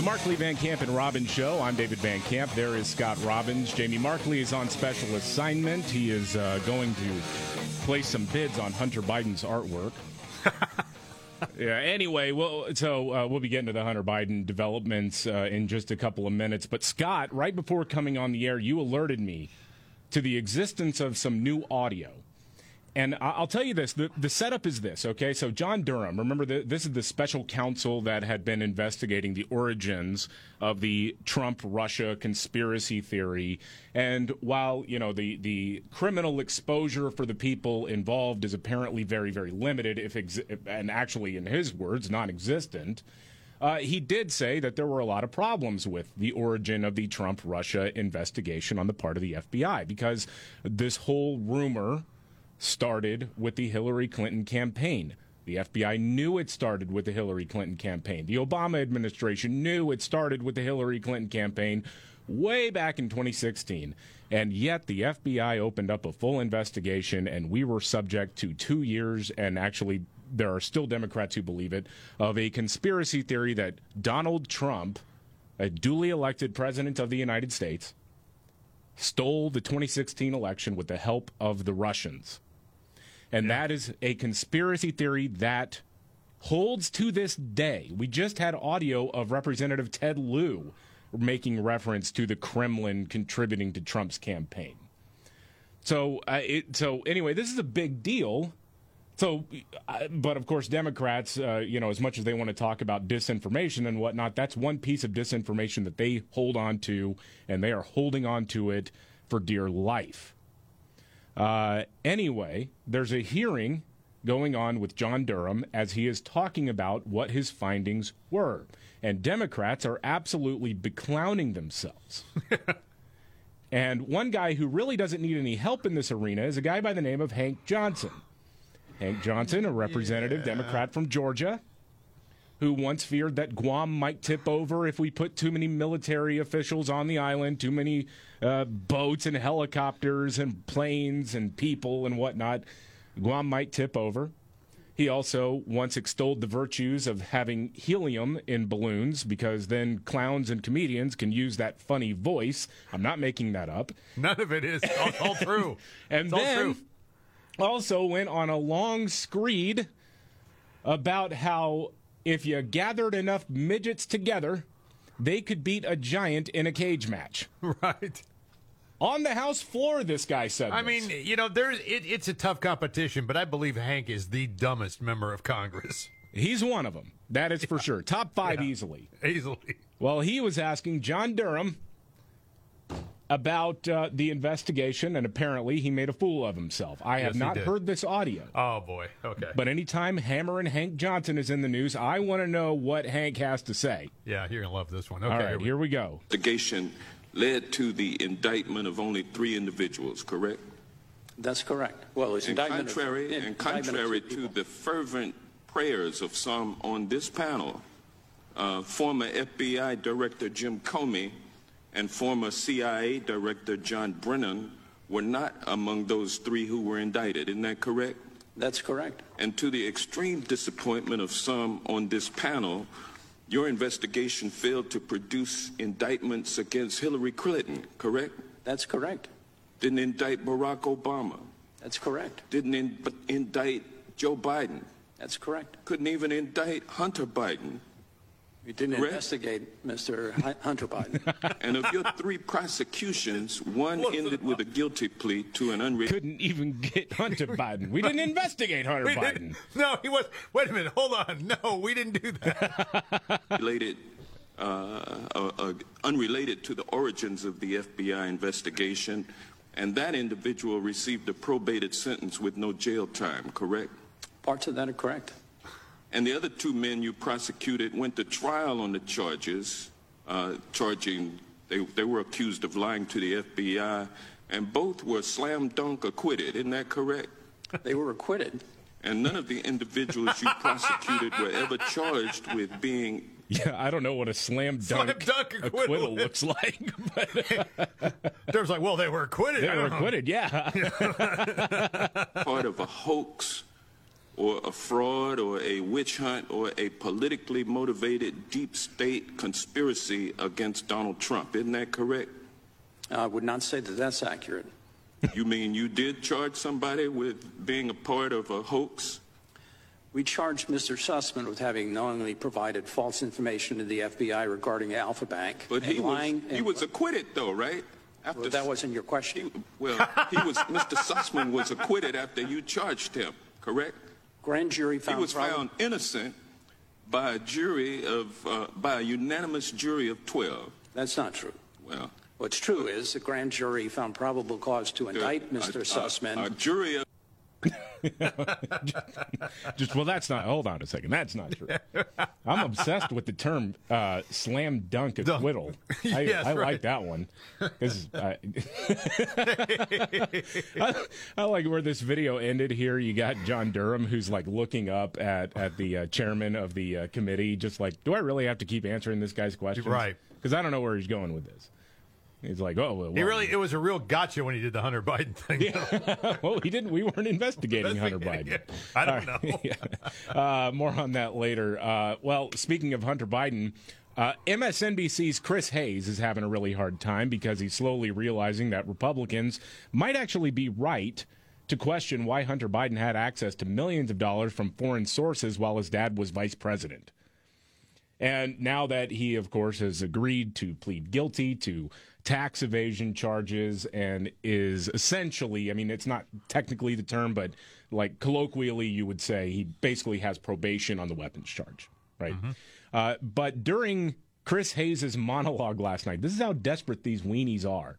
The Markley Van Camp and Robbins Show. I'm David Van Camp. There is Scott Robbins. Jamie Markley is on special assignment. He is uh, going to place some bids on Hunter Biden's artwork. yeah. Anyway, well, so uh, we'll be getting to the Hunter Biden developments uh, in just a couple of minutes. But Scott, right before coming on the air, you alerted me to the existence of some new audio. And I'll tell you this: the, the setup is this. Okay, so John Durham. Remember, the, this is the special counsel that had been investigating the origins of the Trump-Russia conspiracy theory. And while you know the the criminal exposure for the people involved is apparently very very limited, if ex- and actually, in his words, non-existent. Uh, he did say that there were a lot of problems with the origin of the Trump Russia investigation on the part of the FBI because this whole rumor started with the Hillary Clinton campaign. The FBI knew it started with the Hillary Clinton campaign. The Obama administration knew it started with the Hillary Clinton campaign way back in 2016. And yet the FBI opened up a full investigation, and we were subject to two years, and actually, there are still Democrats who believe it, of a conspiracy theory that Donald Trump, a duly elected president of the United States, stole the 2016 election with the help of the Russians. And yeah. that is a conspiracy theory that holds to this day. We just had audio of Representative Ted Lieu making reference to the Kremlin contributing to Trump's campaign. So, uh, it, so anyway, this is a big deal. So, uh, but of course, Democrats, uh, you know, as much as they want to talk about disinformation and whatnot, that's one piece of disinformation that they hold on to, and they are holding on to it for dear life. Uh, anyway, there's a hearing going on with John Durham as he is talking about what his findings were. And Democrats are absolutely beclowning themselves. and one guy who really doesn't need any help in this arena is a guy by the name of Hank Johnson. Hank Johnson, a representative yeah. Democrat from Georgia, who once feared that Guam might tip over if we put too many military officials on the island, too many uh, boats and helicopters and planes and people and whatnot. Guam might tip over. He also once extolled the virtues of having helium in balloons because then clowns and comedians can use that funny voice. I'm not making that up. None of it is all, all true. and it's then also went on a long screed about how if you gathered enough midgets together, they could beat a giant in a cage match. Right. On the House floor, this guy said. I this. mean, you know, there's it, it's a tough competition, but I believe Hank is the dumbest member of Congress. He's one of them. That is for sure. Top five yeah. easily. Easily. Well, he was asking John Durham about uh, the investigation, and apparently he made a fool of himself. I have yes, not heard this audio. Oh boy, okay. But anytime Hammer and Hank Johnson is in the news, I want to know what Hank has to say. Yeah, you're gonna love this one. Okay, all right, here we go. Investigation led to the indictment of only three individuals, correct? That's correct. Well, it's and indictment contrary, of, and contrary to the fervent prayers of some on this panel, uh, former FBI Director Jim Comey and former CIA Director John Brennan were not among those three who were indicted. Isn't that correct? That's correct. And to the extreme disappointment of some on this panel, your investigation failed to produce indictments against Hillary Clinton, correct? That's correct. Didn't indict Barack Obama. That's correct. Didn't in- indict Joe Biden. That's correct. Couldn't even indict Hunter Biden. We didn't Correct? investigate Mr. Hunter Biden. and of your three prosecutions, one ended with a guilty plea to an unrelated. Couldn't even get Hunter Biden. We didn't investigate Hunter we Biden. Didn't. No, he was. Wait a minute. Hold on. No, we didn't do that. Related. Uh, uh, uh, unrelated to the origins of the FBI investigation, and that individual received a probated sentence with no jail time, correct? Parts of that are correct. And the other two men you prosecuted went to trial on the charges, uh, charging they, they were accused of lying to the FBI and both were slam dunk acquitted. Isn't that correct? They were acquitted. And none of the individuals you prosecuted were ever charged with being Yeah, I don't know what a slam dunk, Slam dunk acquittal, acquittal. looks like, but There's like, well, they were acquitted. they were don't know. acquitted. Yeah. part of a hoax or a fraud or a witch hunt or a politically motivated deep state conspiracy against Donald Trump. Isn't that correct? I would not say that that's accurate. You mean you did charge somebody with being a part of a hoax? We charged Mr. Sussman with having knowingly provided false information to the FBI regarding Alfa Bank. But he was, he was acquitted though, right? After Well, that wasn't your question. he, well, he was Mr. Sussman was acquitted after you charged him, correct? Grand jury found He was found innocent by a jury of uh, by a unanimous jury of 12. That's not true. Well, What's true is the grand jury found probable cause to indict Mr. a- Sussman. A jury of Just well, that's not. Hold on a second. That's not true. I'm obsessed with the term uh, "slam dunk acquittal." I, Yes, I right. like that one. 'Cause, uh, I, I like where this video ended. Here, you got John Durham, who's like looking up at at the uh, chairman of the uh, committee, just like, do I really have to keep answering this guy's questions? Right. Because I don't know where he's going with this. He's like, oh, well, He really, it was a real gotcha when he did the Hunter Biden thing. well, he didn't. We weren't investigating Hunter Biden. I don't All know. Yeah. Uh, more on that later. Uh, well, speaking of Hunter Biden, uh, MSNBC's Chris Hayes is having a really hard time because he's slowly realizing that Republicans might actually be right to question why Hunter Biden had access to millions of dollars from foreign sources while his dad was vice president. And now that he, of course, has agreed to plead guilty to tax evasion charges and is essentially, I mean, it's not technically the term, but like colloquially, you would say he basically has probation on the weapons charge, right? Uh, but during Chris Hayes' monologue last night, this is how desperate these weenies are.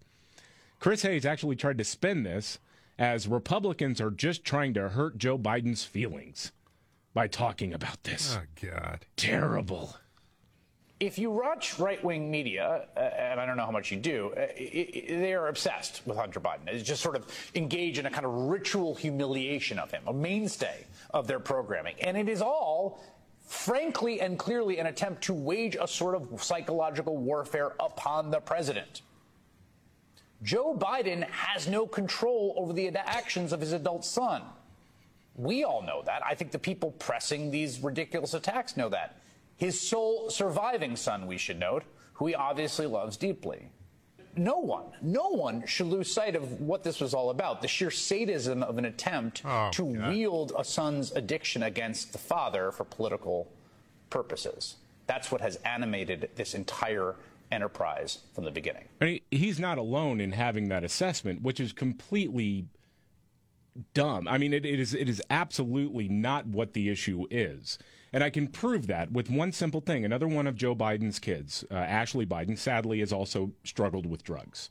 Chris Hayes actually tried to spin this as Republicans are just trying to hurt Joe Biden's feelings by talking about this. Oh God. Terrible. If you watch right wing media, uh, and I don't know how much you do, uh, i i they are obsessed with Hunter Biden. They just sort of engage in a kind of ritual humiliation of him, a mainstay of their programming. And it is all, frankly and clearly, an attempt to wage a sort of psychological warfare upon the president. Joe Biden has no control over the actions of his adult son. We all know that. I think the people pressing these ridiculous attacks know that. His sole surviving son, we should note, who he obviously loves deeply. No one, no one should lose sight of what this was all about the sheer sadism of an attempt Oh, to God. wield a son's addiction against the father for political purposes. That's what has animated this entire enterprise from the beginning. I mean, he's not alone in having that assessment, which is completely dumb. I mean, it, it is it is absolutely not what the issue is, and I can prove that with one simple thing. Another one of Joe Biden's kids, uh, Ashley Biden, sadly has also struggled with drugs.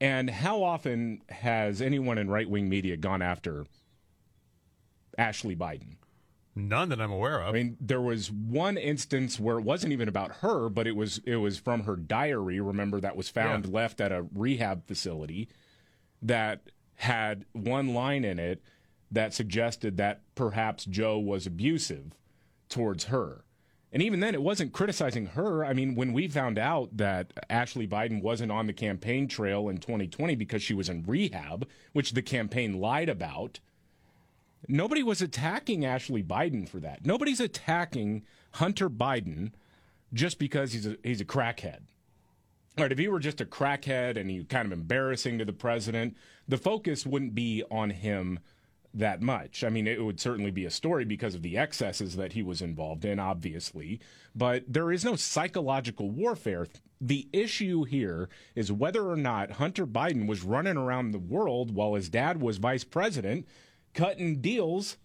And how often has anyone in right wing media gone after Ashley Biden? None that I'm aware of. I mean, there was one instance where it wasn't even about her, but it was it was from her diary. Remember that was found Yeah. left at a rehab facility that had one line in it that suggested that perhaps Joe was abusive towards her. And even then, it wasn't criticizing her. I mean, when we found out that Ashley Biden wasn't on the campaign trail in 2020 because she was in rehab, which the campaign lied about, Nobody was attacking Ashley Biden for that. Nobody's attacking Hunter Biden just because he's a he's a crackhead. All right, if he were just a crackhead and he kind of embarrassing to the president, the focus wouldn't be on him that much. I mean, it would certainly be a story because of the excesses that he was involved in, obviously, but there is no psychological warfare. The issue here is whether or not Hunter Biden was running around the world while his dad was vice president, cutting deals,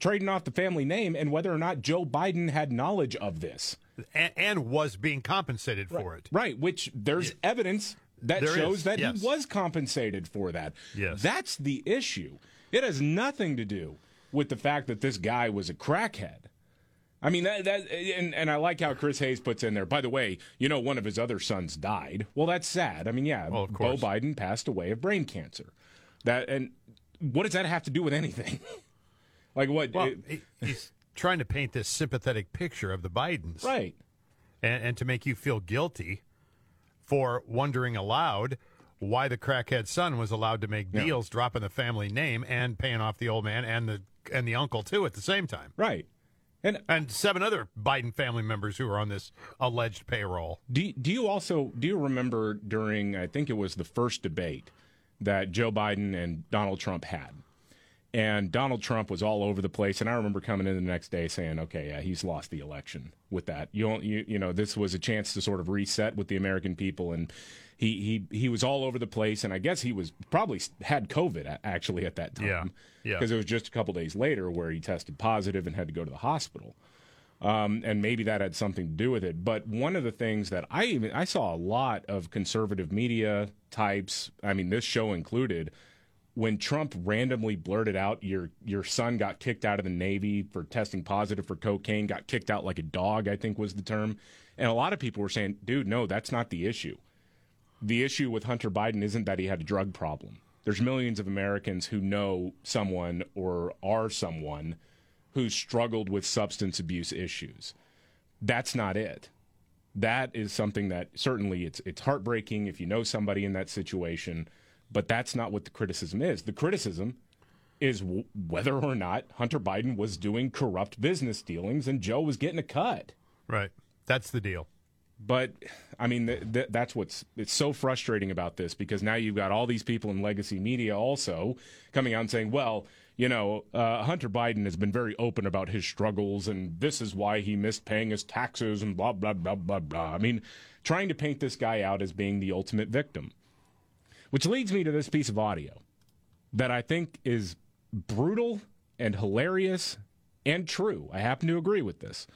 trading off the family name, and whether or not Joe Biden had knowledge of this. and, and was being compensated for it. Right, which there's evidence that There shows is, that yes. he was compensated for that. Yes. That's the issue. It has nothing to do with the fact that this guy was a crackhead. I mean that that and, and I like how Chris Hayes puts in there. By the way, you know one of his other sons died. Well, that's sad. I mean, yeah, Well, Beau. Biden passed away of brain cancer. That and what does that have to do with anything? like what? Well, it- he's trying to paint this sympathetic picture of the Bidens, right. and, and to make you feel guilty for wondering aloud why the crackhead son was allowed to make Yeah. deals, dropping the family name and paying off the old man and the and the uncle too at the same time, Right. And and seven other Biden family members who are on this alleged payroll. Do do you also do you remember during I think it was the first debate that Joe Biden and Donald Trump had, and Donald Trump was all over the place, and I remember coming in the next day saying, "Okay, yeah, he's lost the election with that. You you you know this was a chance to sort of reset with the American people, and he he he was all over the place, and I guess he was probably had COVID actually at that time, Yeah, yeah. because it was just a couple days later where he tested positive and had to go to the hospital." um, and maybe that had something to do with it. But one of the things that I even I saw a lot of conservative media types. I mean, this show included. When Trump randomly blurted out, "Your your son got kicked out of the Navy for testing positive for cocaine," got kicked out like a dog, I think was the term, and a lot of people were saying, "Dude, no, that's not the issue. The issue with Hunter Biden isn't that he had a drug problem. There's millions of Americans who know someone or are someone who struggled with substance abuse issues. That's not it. That is something that certainly it's it's heartbreaking if you know somebody in that situation, but that's not what the criticism is. The criticism is w- whether or not Hunter Biden was doing corrupt business dealings and Joe was getting a cut. Right, that's the deal. But I mean, th- th- that's what's it's so frustrating about this because now you've got all these people in legacy media also coming out and saying, "Well, you know, uh, Hunter Biden has been very open about his struggles, and this is why he missed paying his taxes and blah blah blah blah blah." I mean, trying to paint this guy out as being the ultimate victim, which leads me to this piece of audio that I think is brutal and hilarious and true. I happen to agree with this.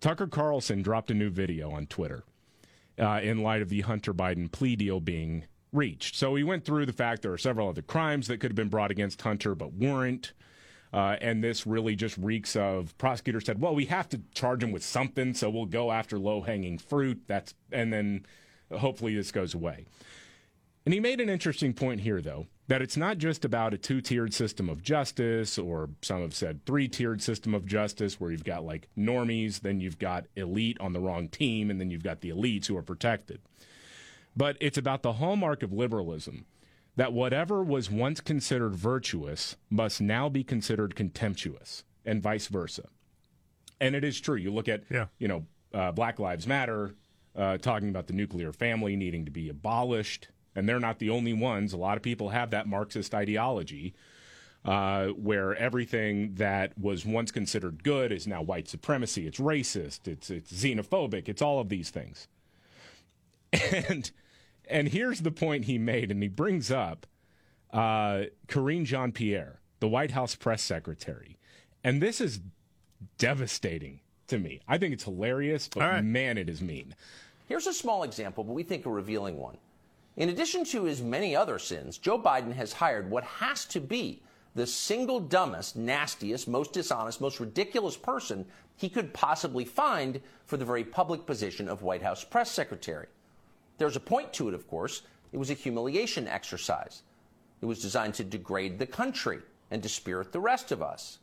Tucker Carlson dropped a new video on Twitter uh, in light of the Hunter Biden plea deal being reached. So he went through the fact there are several other crimes that could have been brought against Hunter but weren't. Uh, and this really just reeks of prosecutors said, well, we have to charge him with something, so we'll go after low hanging fruit. That's and then hopefully this goes away. And he made an interesting point here, though, that it's not just about a two tiered system of justice, or some have said three tiered system of justice, where you've got like normies, then you've got elite on the wrong team, and then you've got the elites who are protected. But it's about the hallmark of liberalism that whatever was once considered virtuous must now be considered contemptuous, and vice versa. And it is true. You look at, Yeah. you know, uh, Black Lives Matter uh, talking about the nuclear family needing to be abolished, and they're not the only ones. A lot of people have that Marxist ideology uh, where everything that was once considered good is now white supremacy. It's racist. It's it's xenophobic. It's all of these things. And and here's the point he made, and he brings up uh, Karine Jean Pierre, the White House press secretary, and this is devastating to me. I think it's hilarious, but right. man, it is mean. Here's a small example, but we think a revealing one. In addition to his many other sins, Joe Biden has hired what has to be the single dumbest, nastiest, most dishonest, most ridiculous person he could possibly find for the very public position of White House press secretary. There's a point to it, of course. It was a humiliation exercise. It was designed to degrade the country and dispirit the rest of us.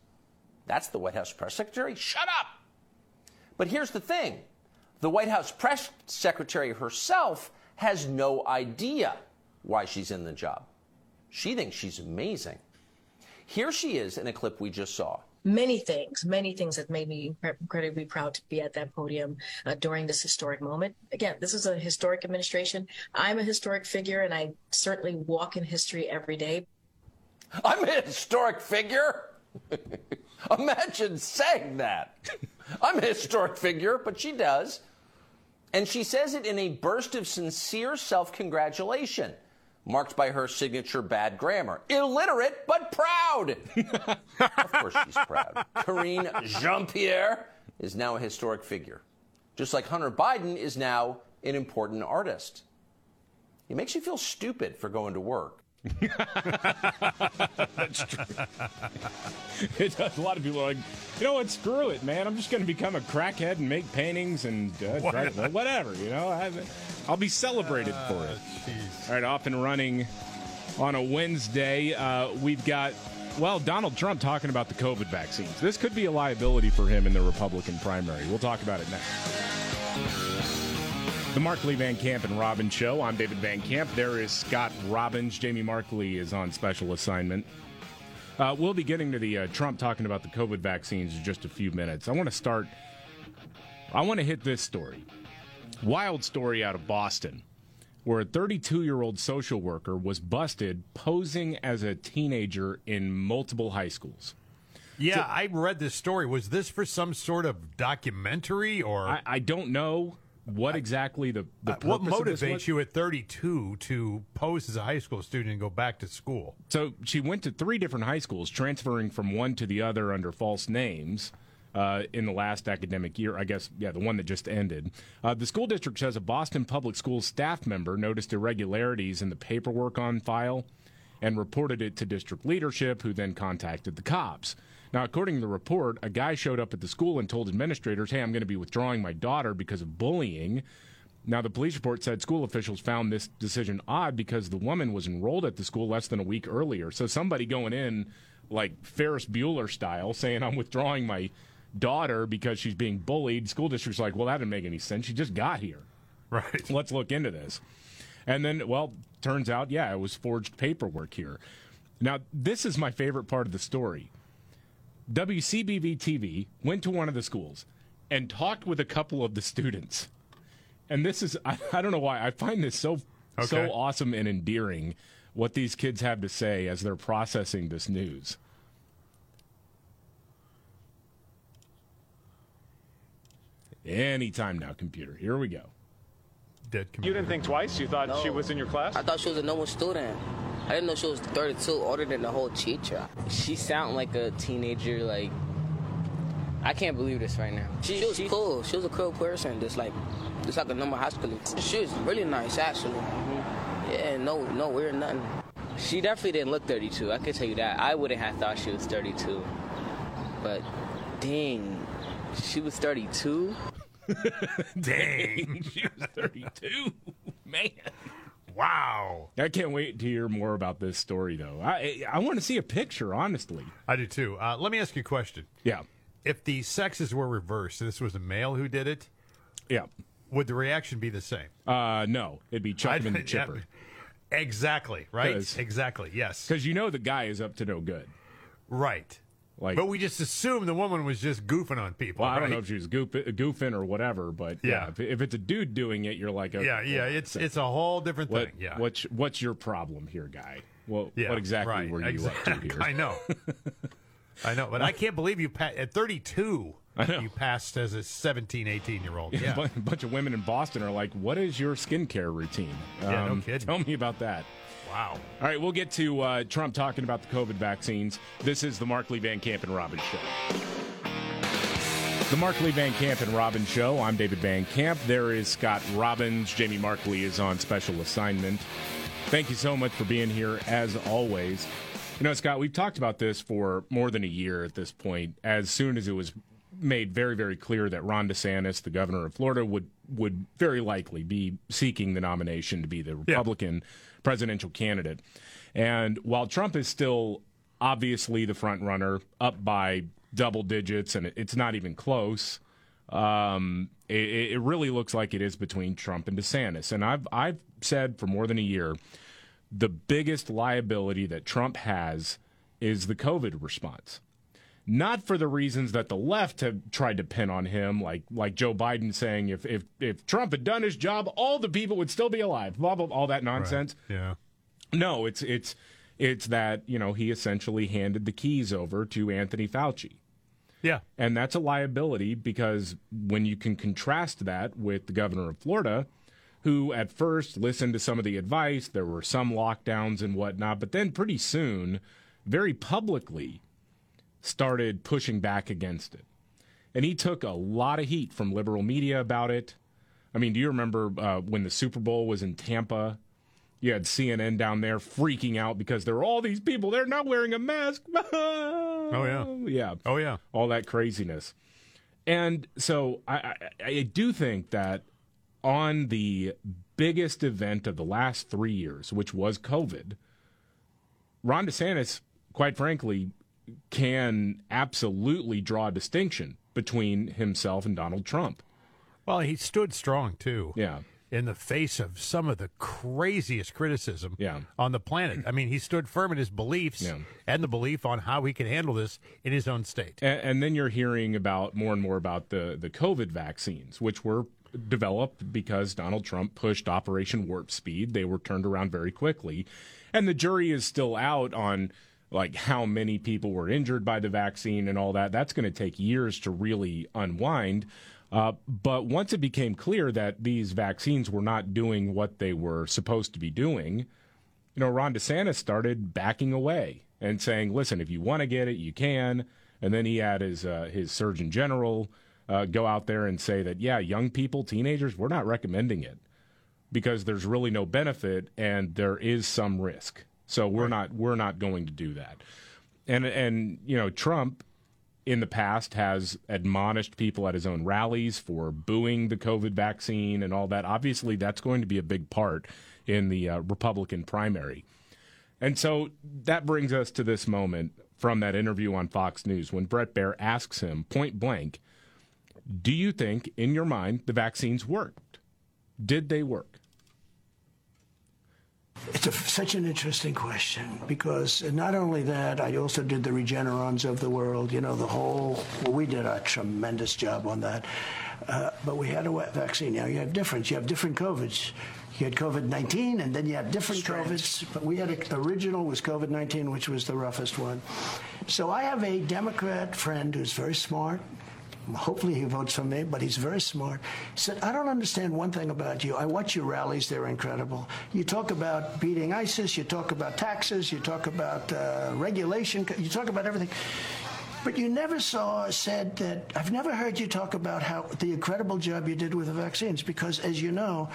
That's the White House press secretary? Shut up! But here's the thing the White House press secretary herself has no idea why she's in the job. She thinks she's amazing. Here she is in a clip we just saw. many things, many things that made me incredibly proud to be at that podium uh, during this historic moment. Again, this is a historic administration. I'm a historic figure, and I certainly walk in history every day. I'm a historic figure. Imagine saying that. I'm a historic figure, but she does. And she says it in a burst of sincere self congratulation, marked by her signature bad grammar. Illiterate, but proud. of course, she's proud. Karine Jean Pierre is now a historic figure, just like Hunter Biden is now an important artist. It makes you feel stupid for going to work. That's true. it does. A lot of people are like, you know what? Screw it, man. I'm just going to become a crackhead and make paintings and uh, try to- whatever. You know, I, I'll be celebrated for it. All right, off and running on a Wednesday. Uh, we've got. Well, Donald Trump talking about the COVID vaccines. This could be a liability for him in the Republican primary. We'll talk about it next. The Markley Van Camp and Robbins Show. I'm David Van Camp. There is Scott Robbins. Jamie Markley is on special assignment. Uh, we'll be getting to the uh, Trump talking about the COVID vaccines in just a few minutes. I want to start. I want to hit this story. Wild story out of Boston, where a 32 year old social worker was busted posing as a teenager in multiple high schools. Yeah, I read this story. Was this for some sort of documentary or I, I don't know what exactly the, the Uh, what purpose of this motivates you at 32 to pose as a high school student and go back to school? So she went to three different high schools, transferring from one to the other under false names. Uh, in the last academic year, I guess, yeah, the one that just ended. Uh, the school district says a Boston Public Schools staff member noticed irregularities in the paperwork on file and reported it to district leadership, who then contacted the cops. Now, according to the report, a guy showed up at the school and told administrators, hey, I'm going to be withdrawing my daughter because of bullying. Now, the police report said school officials found this decision odd because the woman was enrolled at the school less than a week earlier. So, somebody going in like Ferris Bueller style saying, I'm withdrawing my daughter because she's being bullied. School district's like, well, that didn't make any sense. She just got here. Right. Let's look into this. And then, well, turns out, yeah, it was forged paperwork here. Now, this is my favorite part of the story. WCVB TV went to one of the schools and talked with a couple of the students. And this is, I, I don't know why, I find this so, so awesome and endearing what these kids have to say as they're processing this news. Anytime now, computer. Here we go. Dead computer. You didn't think twice? You thought she was in your class? I thought she was a normal student. I didn't know she was 32, older than the whole teacher. She sound like a teenager. Like I can't believe this right now. She, she was cool. She was a cool person, just like just like a normal high schooler. She was really nice, actually. Mm-hmm. Yeah, no, no weird nothing. She definitely didn't look 32. I can tell you that. I wouldn't have thought she was 32. But dang, she was 32. Dang. she was 32. Man. Wow. I can't wait to hear more about this story, though. I I want to see a picture, honestly. I do too. Uh, let me ask you a question. Yeah. If the sexes were reversed, and this was a male who did it, Yeah. would the reaction be the same? Uh, no, it'd be chuck in the yeah, chipper. exactly. Right. Exactly. Yes. Because you know the guy is up to no good. Right. Like, but we just assumed the woman was just goofing on people. well, I don't right? know if she was goof, goofing or whatever, but yeah, Yeah. if, if it's a dude doing it, you're like, okay, Yeah, yeah. well, It's it's a whole different what, thing. Yeah. What's what's your problem here, guy? Well, Yeah, what exactly right. were you up to here? I know. I know, but I can't believe you pa- at 32 I know. you passed as a 17, 18 year old. Yeah, Yeah. A bunch of women in Boston are like, "What is your skincare routine?" Yeah, no Um, kidding. Tell me about that. Wow. All right, we'll get to uh, Trump talking about the COVID vaccines. This is the Markley Van Camp and Robbins Show. The Markley Van Camp and Robbins Show. I'm David Van Camp. There is Scott Robbins. Jamie Markley is on special assignment. Thank you so much for being here, as always. You know, Scott, we've talked about this for more than a year at this point. As soon as it was made very, very clear that Ron DeSantis, the governor of Florida, would would very likely be seeking the nomination to be the Republican presidential candidate. And while Trump is still obviously the front runner, up by double digits, and it's not even close. Um, it, it really looks like it is between Trump and DeSantis. And I've I've said for more than a year, the biggest liability that Trump has is the COVID response. Not for the reasons that the left have tried to pin on him, like like Joe Biden saying if if if Trump had done his job, all the people would still be alive. Blah blah, blah all that nonsense. Yeah. No, it's it's it's that you know he essentially handed the keys over to Anthony Fauci. Yeah. And that's a liability because when you can contrast that with the governor of Florida, who at first listened to some of the advice, there were some lockdowns and whatnot, but then pretty soon, very publicly, started pushing back against it. And he took a lot of heat from liberal media about it. I mean, do you remember uh, when the Super Bowl was in Tampa You had CNN down there freaking out because there are all these people. They're not wearing a mask. Oh yeah. Yeah. Oh yeah. All that craziness. And so I, I, I do think that on the biggest event of the last three years, which was COVID, Ron DeSantis, quite frankly, can absolutely draw a distinction between himself and Donald Trump. Well, he stood strong too. Yeah. In the face of some of the craziest criticism Yeah. on the planet. I mean, he stood firm in his beliefs Yeah. and the belief on how he can handle this in his own state. And, and then you're hearing about more and more about the, the COVID vaccines, which were developed because Donald Trump pushed Operation Warp Speed. They were turned around very quickly. And the jury is still out on like how many people were injured by the vaccine and all that. That's going to take years to really unwind. Uh, but once it became clear that these vaccines were not doing what they were supposed to be doing, you know, Ron DeSantis started backing away and saying, "Listen, if you want to get it, you can." And then he had his uh, his Surgeon General uh, go out there and say that, "Yeah, young people, teenagers, we're not recommending it because there's really no benefit and there is some risk. So we're not we're not going to do that." And and you know, Trump in the past has admonished people at his own rallies for booing the COVID vaccine and all that. Obviously, that's going to be a big part in the uh, Republican primary. And so that brings us to this moment from that interview on Fox News when Bret Baier asks him point blank, Do you think, in your mind, the vaccines worked? Did they work? It's a, such an interesting question because not only that, I also did the Regenerons of the world. You know, the whole. Well, we did a tremendous job on that. Uh, but we had a vaccine. Now you have different. You have different COVIDs. You had COVID 19, and then you have different COVIDs. But we had a, original was COVID 19, which was the roughest one. So I have a Democrat friend who's very smart. Hopefully he votes for me, but he's very smart. He said, I don't understand one thing about you. I watch your rallies, they're incredible. You talk about beating ISIS, you talk about taxes, you talk about uh, regulation, you talk about everything. But you never saw said that I've never heard you talk about how the incredible job you did with the vaccines because as you know,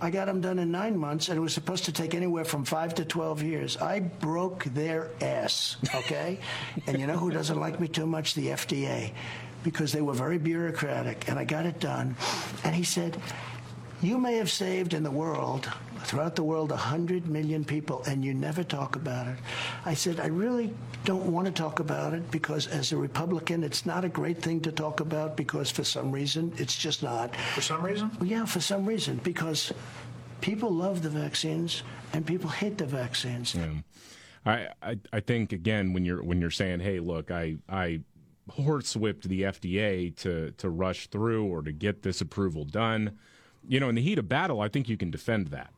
I got them done in nine months, and it was supposed to take anywhere from five to 12 years. I broke their ass, okay? and you know who doesn't like me too much? The FDA, because they were very bureaucratic, and I got it done. And he said, You may have saved in the world, throughout the world, 100 million people, and you never talk about it. I said, I really don't want to talk about it because, as a Republican, it's not a great thing to talk about because, for some reason, it's just not. For some reason? Yeah, for some reason, because people love the vaccines and people hate the vaccines. Yeah. I, I I think again when you're when you're saying, hey, look, I I horsewhipped the FDA to to rush through or to get this approval done. You know, in the heat of battle, I think you can defend that.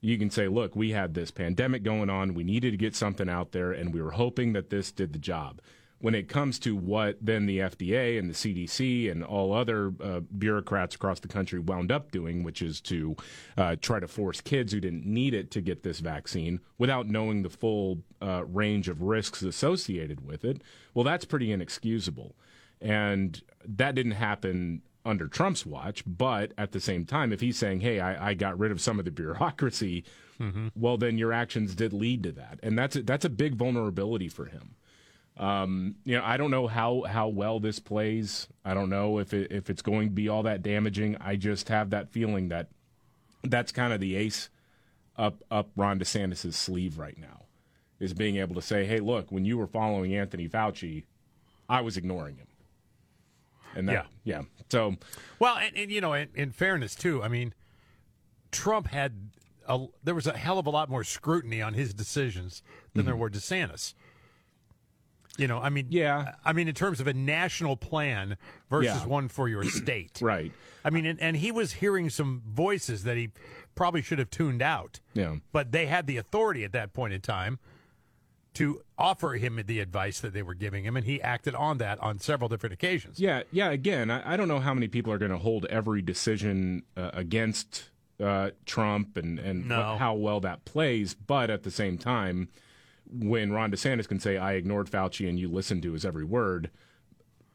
You can say, look, we had this pandemic going on. We needed to get something out there, and we were hoping that this did the job. When it comes to what then the FDA and the CDC and all other uh, bureaucrats across the country wound up doing, which is to uh, try to force kids who didn't need it to get this vaccine without knowing the full uh, range of risks associated with it, well, that's pretty inexcusable. And that didn't happen under Trump's watch. But at the same time, if he's saying, hey, I, I got rid of some of the bureaucracy, well, then your actions did lead to that. And that's a, that's a big vulnerability for him. Um, you know, I don't know how, how well this plays. I don't know if it, if it's going to be all that damaging. I just have that feeling that that's kind of the ace up up Ron DeSantis' sleeve right now, is being able to say, "Hey, look, when you were following Anthony Fauci, I was ignoring him." And that, yeah, So, Well, and, and you know, in, in fairness too, I mean, Trump had a, there was a hell of a lot more scrutiny on his decisions than there were DeSantis. You know, I mean, yeah, I mean, in terms of a national plan versus Yeah. one for your state, right? I mean, and, and he was hearing some voices that he probably should have tuned out. Yeah. but they had the authority at that point in time to offer him the advice that they were giving him, and he acted on that on several different occasions. Yeah, yeah. Again, I, I don't know how many people are going to hold every decision uh, against uh, Trump and and No. wh- how well that plays. But at the same time, when Ron DeSantis can say, "I ignored Fauci and you listened to his every word,"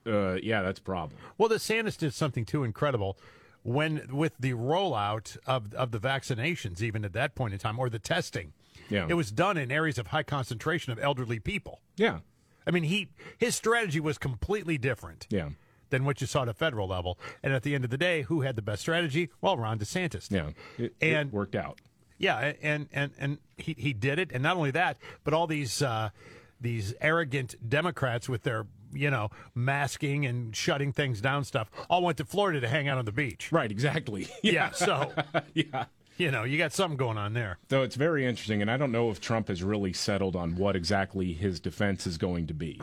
uh, yeah, that's a problem. Well, DeSantis did something too incredible when with the rollout of of the vaccinations, even at that point in time, or the testing, Yeah. it was done in areas of high concentration of elderly people. Yeah. I mean, he his strategy was completely different. Yeah. Than what you saw at a federal level, and at the end of the day, who had the best strategy? Well, Ron DeSantis. Yeah. It, it and worked out. Yeah, and and and he he did it, and not only that, but all these uh, these arrogant Democrats with their you know masking and shutting things down stuff all went to Florida to hang out on the beach. Right. Exactly. Yeah. so yeah. you know you got something going on there. So it's very interesting, and I don't know if Trump has really settled on what exactly his defense is going to be.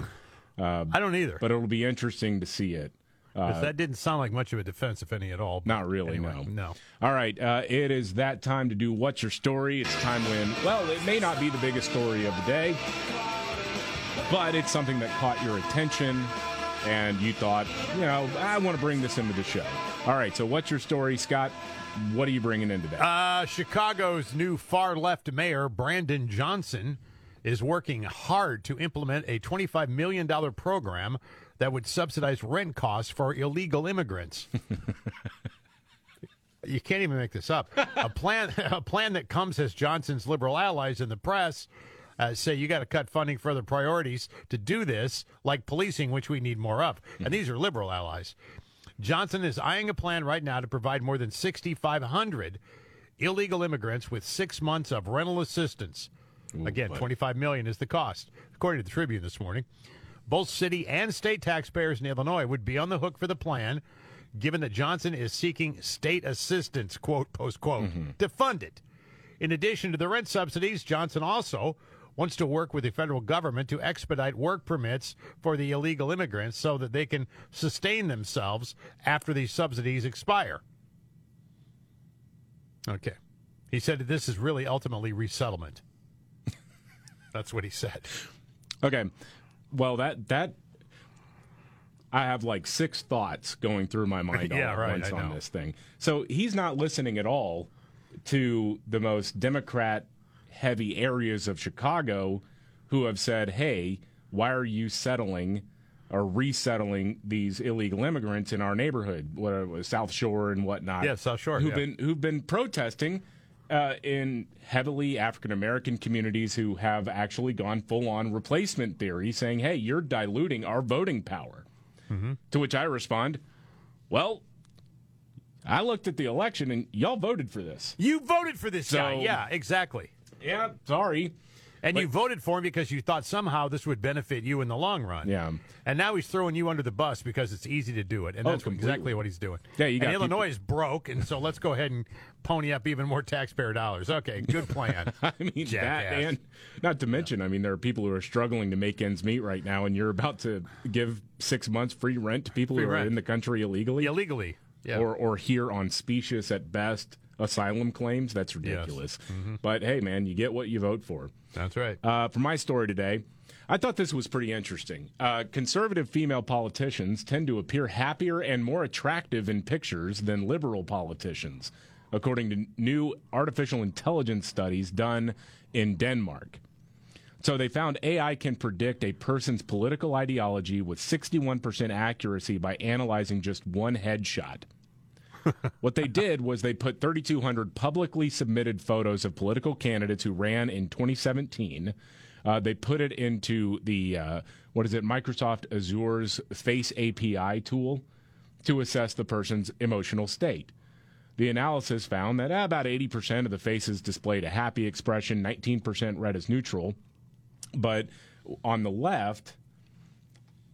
Uh, I don't either. But it'll be interesting to see it. Uh, that didn't sound like much of a defense, if any at all. Not really, anyway, no. No. All right, uh, it is that time to do What's Your Story? It's time when, well, it may not be the biggest story of the day, but it's something that caught your attention and you thought, you know, I want to bring this into the show. All right, so what's your story, Scott? What are you bringing in today? Uh, Chicago's new far left mayor, Brandon Johnson, is working hard to implement a $25 million program that would subsidize rent costs for illegal immigrants. you can't even make this up. A plan, a plan that comes as Johnson's liberal allies in the press uh, say you got to cut funding for other priorities to do this, like policing, which we need more of. And these are liberal allies. Johnson is eyeing a plan right now to provide more than 6,500 illegal immigrants with six months of rental assistance. Again, boy. 25 million is the cost, according to the Tribune this morning. Both city and state taxpayers in Illinois would be on the hook for the plan, given that Johnson is seeking state assistance, quote, post quote, mm-hmm. to fund it. In addition to the rent subsidies, Johnson also wants to work with the federal government to expedite work permits for the illegal immigrants so that they can sustain themselves after these subsidies expire. Okay. He said that this is really ultimately resettlement. That's what he said. Okay. Well, that that I have like six thoughts going through my mind all at right, once I on know. this thing. So he's not listening at all to the most Democrat heavy areas of Chicago who have said, "Hey, why are you settling or resettling these illegal immigrants in our neighborhood, whatever, South Shore and whatnot?" Yeah, South Shore, Who've yeah. been who've been protesting uh, in heavily African American communities who have actually gone full on replacement theory, saying, "Hey, you're diluting our voting power." To which I respond, "Well." I looked at the election and y'all voted for this. You voted for this guy. Yeah, exactly. Yeah, sorry. And you voted for him because you thought somehow this would benefit you in the long run. Yeah. And now he's throwing you under the bus because it's easy to do it. And Oh, that's completely. exactly what he's doing. Yeah, you and got Illinois people- is broke, and so let's go ahead and pony up even more taxpayer dollars. Okay, good plan. I mean, that and not to mention, I mean, there are people who are struggling to make ends meet right now, and you're about to give six months free rent to people Free who are in the country illegally, Illegally. Yeah. or or here on specious at best asylum claims. That's ridiculous. Mm-hmm. But hey, man, you get what you vote for. That's right. Uh, for my story today, I thought this was pretty interesting. Uh, conservative female politicians tend to appear happier and more attractive in pictures than liberal politicians, according to new artificial intelligence studies done in Denmark. So they found AI can predict a person's political ideology with 61% accuracy by analyzing just one headshot. What they did was they put 3,200 publicly submitted photos of political candidates who ran in 2017. Uh, they put it into the, uh, what is it, Microsoft Azure's Face API tool to assess the person's emotional state. The analysis found that uh, about 80% of the faces displayed a happy expression, 19% read as neutral. But on the left,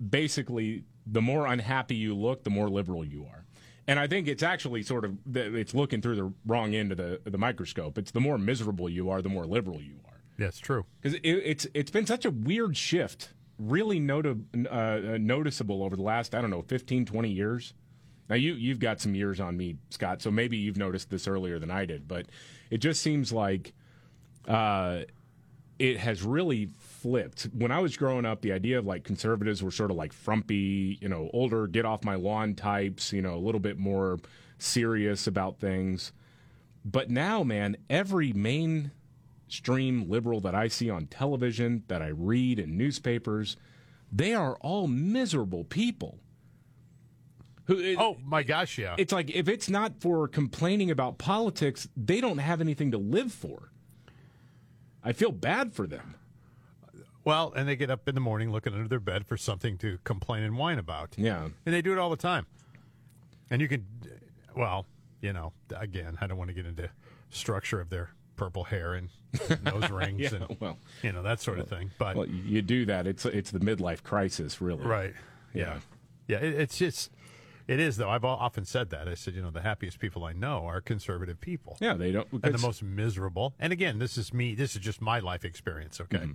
basically, the more unhappy you look, the more liberal you are. And I think it's actually sort of it's looking through the wrong end of the the microscope. It's the more miserable you are, the more liberal you are. That's true. Because it, it's it's been such a weird shift, really noti- uh, noticeable over the last I don't know 15, 20 years. Now you you've got some years on me, Scott, so maybe you've noticed this earlier than I did, but it just seems like uh, it has really flipped. When I was growing up, the idea of like conservatives were sort of like frumpy, you know, older, get off my lawn types, you know, a little bit more serious about things. But now, man, every mainstream liberal that I see on television, that I read in newspapers, they are all miserable people Who, oh my gosh, yeah. It's like if it's not for complaining about politics, they don't have anything to live for. I feel bad for them. Well, and they get up in the morning looking under their bed for something to complain and whine about. Yeah. And they do it all the time. And you can, well, you know, again, I don't want to get into structure of their purple hair and nose rings Yeah, and well, you know that sort of thing. But Well, you do that. It's it's the midlife crisis, really. right, Yeah. yeah, it, it's just it is though. I've often said that. I said, you know, the happiest people I know are conservative people. Yeah, they don't. and the most miserable. And again, this is me. This is just my life experience. Okay. Mm-hmm.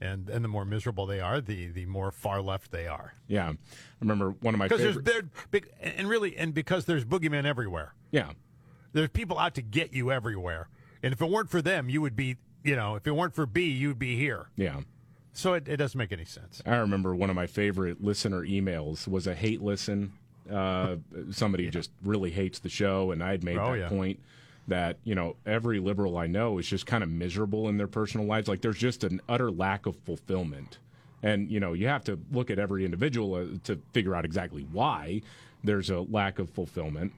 And and the more miserable they are, the the more far left they are. Yeah, I remember one of my Because there's favorite. there big and really and because there's boogeymen everywhere. Yeah, There's people out to get you everywhere. And if it weren't for them, you would be, you know, if it weren't for B, you'd be here. yeah. So it, it doesn't make any sense. I remember one of my favorite listener emails was a hate listen. Uh, somebody just really hates the show, and I had made Oh, that yeah. point that you know every liberal I know is just kind of miserable in their personal lives. Like there's just an utter lack of fulfillment, and you know you have to look at every individual uh, to figure out exactly why there's a lack of fulfillment.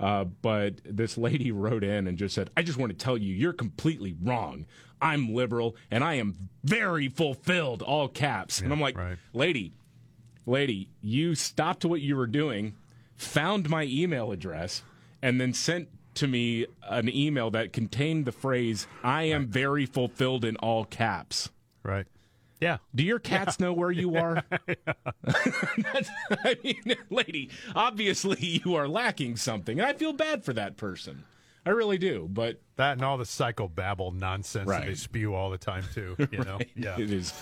Uh, but this lady wrote in and just said, I just want to tell you, you're completely wrong. I'm liberal and I am very fulfilled, all caps. and I'm like, lady, lady, you stopped what you were doing, found my email address, and then sent to me an email that contained the phrase, I am very fulfilled in all caps. Right. Yeah. Do your cats know where you are? I mean, lady, obviously you are lacking something. And I feel bad for that person. I really do. But That and all the psychobabble nonsense that they spew all the time too. You know. Right. Yeah. It is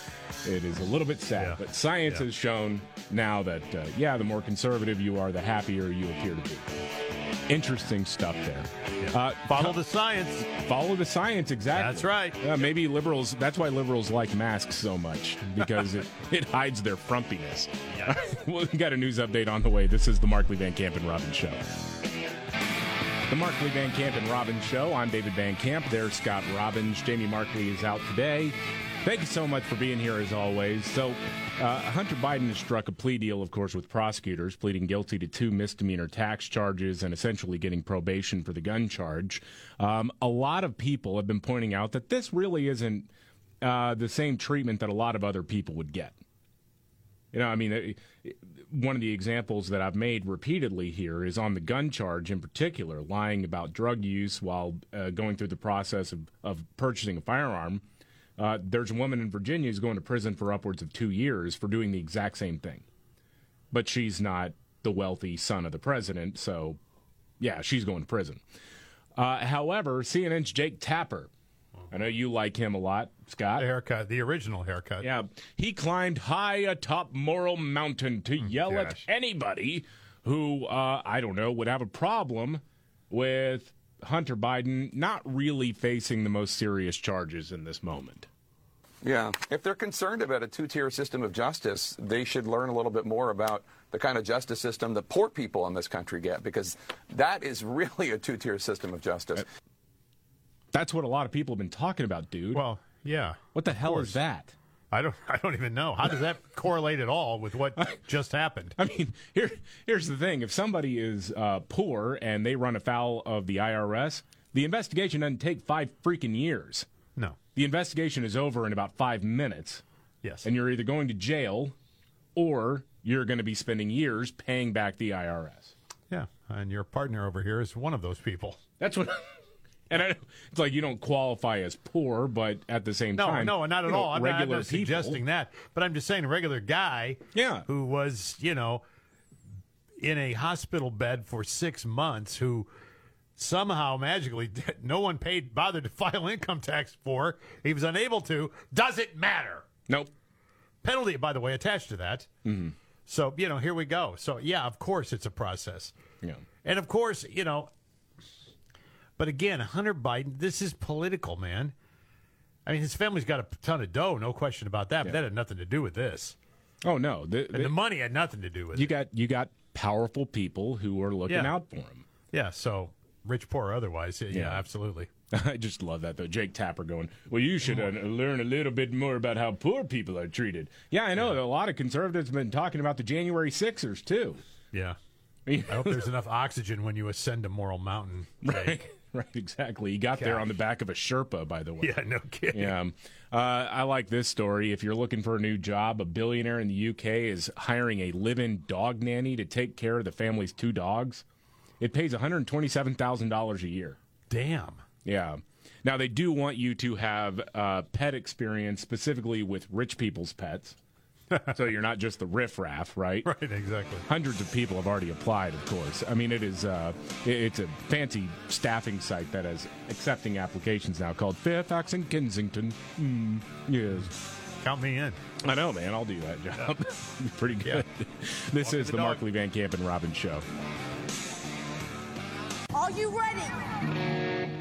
it is a little bit sad, Yeah. but science Yeah. has shown now that uh, yeah, the more conservative you are, the happier you appear to be. Interesting stuff there. Uh, Follow the science. Follow the science, exactly. That's right. Yeah, maybe liberals. That's why liberals like masks so much because it, it hides their frumpiness. well, we got a news update on the way. This is the Markley Van Camp and Robbins show. The Markley Van Camp and Robbins show. I'm David Van Camp. There's Scott Robbins. Jamie Markley is out today. Thank you so much for being here as always. So, uh, Hunter Biden has struck a plea deal, of course, with prosecutors, pleading guilty to two misdemeanor tax charges and essentially getting probation for the gun charge. Um, a lot of people have been pointing out that this really isn't uh, the same treatment that a lot of other people would get. You know, I mean, it- one of the examples that I've made repeatedly here is on the gun charge in particular, lying about drug use while uh, going through the process of, of purchasing a firearm. Uh, there's a woman in Virginia who's going to prison for upwards of two years for doing the exact same thing. But she's not the wealthy son of the president, so yeah, she's going to prison. Uh, however, CNN's Jake Tapper, I know you like him a lot, Scott. The haircut, the original haircut. Yeah, he climbed high atop Moral Mountain to yell at anybody who, uh, I don't know, would have a problem with Hunter Biden not really facing the most serious charges in this moment. Yeah. If they're concerned about a two tier system of justice, they should learn a little bit more about the kind of justice system that poor people in this country get, because that is really a two tier system of justice. That's what a lot of people have been talking about, dude. Well, yeah. What the hell course. is that? I don't. I don't even know. How does that correlate at all with what just happened? I mean, here, here's the thing: if somebody is uh, poor and they run afoul of the IRS, the investigation doesn't take five freaking years. No. The investigation is over in about five minutes. Yes. And you're either going to jail, or you're going to be spending years paying back the IRS. Yeah. And your partner over here is one of those people. That's what. And I, it's like you don't qualify as poor, but at the same No, time, no, not at you know, all. I'm not, I'm not people- suggesting that, but I'm just saying a regular guy, Yeah. who was you know in a hospital bed for six months, who somehow magically no one paid bothered to file income tax for, he was unable to. Does it matter? Nope. Penalty, by the way, attached to that. Mm-hmm. So you know, here we go. So yeah, of course it's a process. Yeah. And of course, you know, but again, Hunter Biden, this is political, man. I mean, his family's got a ton of dough, no question about that. But that had nothing to do with this. Oh no, the, And the money had nothing to do with you it. got you got powerful people who are looking Yeah. out for him. Yeah, so rich, poor, or otherwise. Yeah, Yeah. absolutely. I just love that though. Jake Tapper going, well, you should uh, learn a little bit more about how poor people are treated. Yeah, I know. A lot of conservatives have been talking about the January Sixers too. Yeah. I hope there's enough oxygen when you ascend a moral mountain. Jake. Right, right, exactly. He got there on the back of a Sherpa, by the way. Yeah, no kidding. Yeah. Uh, I like this story. If you're looking for a new job, a billionaire in the UK is hiring a live in dog nanny to take care of the family's two dogs. It pays $127,000 a year. Damn. Yeah. Now, they do want you to have uh, pet experience specifically with rich people's pets. so you're not just the riffraff, right? Right, exactly. Hundreds of people have already applied, of course. I mean, it is uh, it's a fancy staffing site that is accepting applications now called Fairfax and Kensington. Mm, yes. Count me in. I know, man. I'll do that job. Pretty good. This Walk is the the dog. Markley Van Camp and Robbins Show. Are you ready?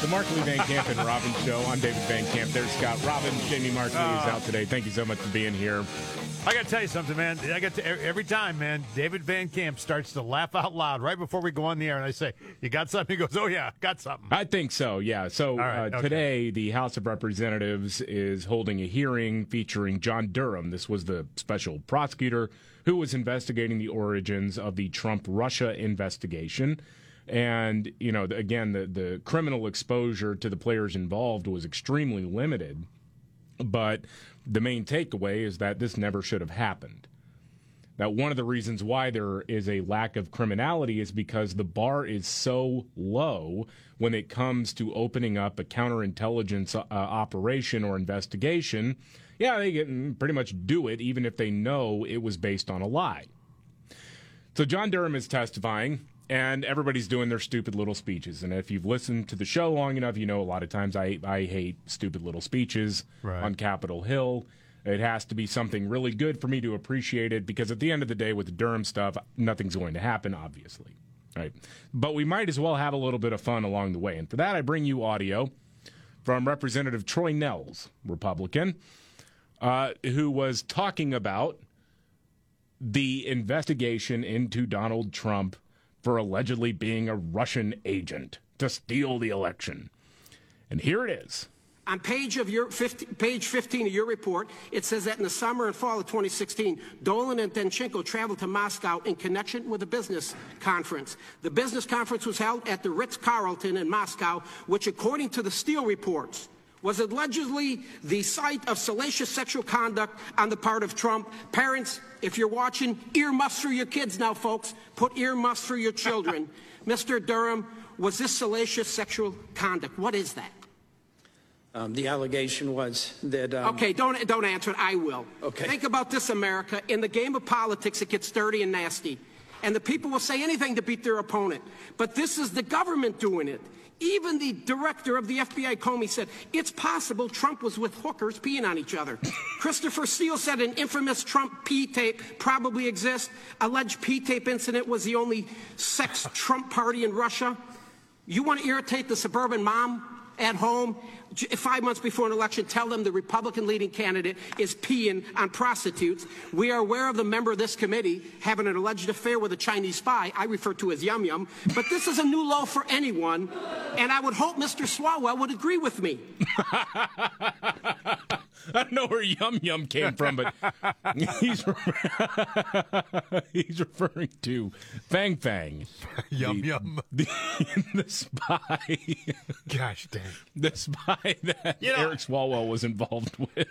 The Markley Van Camp and Robbins Show. I'm David Van Camp. There's Scott Robbins. Jamie Markley is Ah. out today. Thank you so much for being here. I got to tell you something, man. I got to, every time, man. David Van Camp starts to laugh out loud right before we go on the air, and I say, "You got something?" He goes, "Oh yeah, got something." I think so, yeah. So right, uh, okay. today, the House of Representatives is holding a hearing featuring John Durham. This was the special prosecutor who was investigating the origins of the Trump Russia investigation. And, you know, again, the, the criminal exposure to the players involved was extremely limited. But the main takeaway is that this never should have happened. Now, one of the reasons why there is a lack of criminality is because the bar is so low when it comes to opening up a counterintelligence uh, operation or investigation. Yeah, they can pretty much do it even if they know it was based on a lie. So John Durham is testifying, and everybody's doing their stupid little speeches. And if you've listened to the show long enough, you know a lot of times I I hate stupid little speeches Right. on Capitol Hill. It has to be something really good for me to appreciate it because at the end of the day, with the Durham stuff, nothing's going to happen, obviously. Right. But we might as well have a little bit of fun along the way. And for that, I bring you audio from Representative Troy Nehls, Republican, uh, who was talking about the investigation into Donald Trump for allegedly being a Russian agent to steal the election. And here it is. On page of your 50, page 15 of your report, it says that in the summer and fall of 2016, Dolan and Danchenko traveled to Moscow in connection with a business conference. The business conference was held at the Ritz-Carlton in Moscow, which, according to the Steele reports, was allegedly the site of salacious sexual conduct on the part of Trump. Parents, if you're watching, earmuffs for your kids now, folks. Put earmuffs for your children. Mr. Durham, was this salacious sexual conduct? What is that? Um, the allegation was that. Um, Okay, don't don't answer it. I will. Okay. Think about this, America. In the game of politics, it gets dirty and nasty, and the people will say anything to beat their opponent. But this is the government doing it. Even the director of the FBI, Comey, said it's possible Trump was with hookers peeing on each other. Christopher Steele said an infamous Trump pee tape probably exists. Alleged pee tape incident was the only sex Trump party in Russia. You want to irritate the suburban mom at home? J- Five months before an election, tell them the Republican leading candidate is peeing on prostitutes. We are aware of the member of this committee having an alleged affair with a Chinese spy, I refer to as Yum Yum, but this is a new low for anyone, and I would hope Mr. Swalwell would agree with me. I don't know where Yum Yum came from, but he's he's referring to Fang Fang. Yum the, Yum. The, the spy. Gosh dang. The spy that You know- Eric Swalwell was involved with.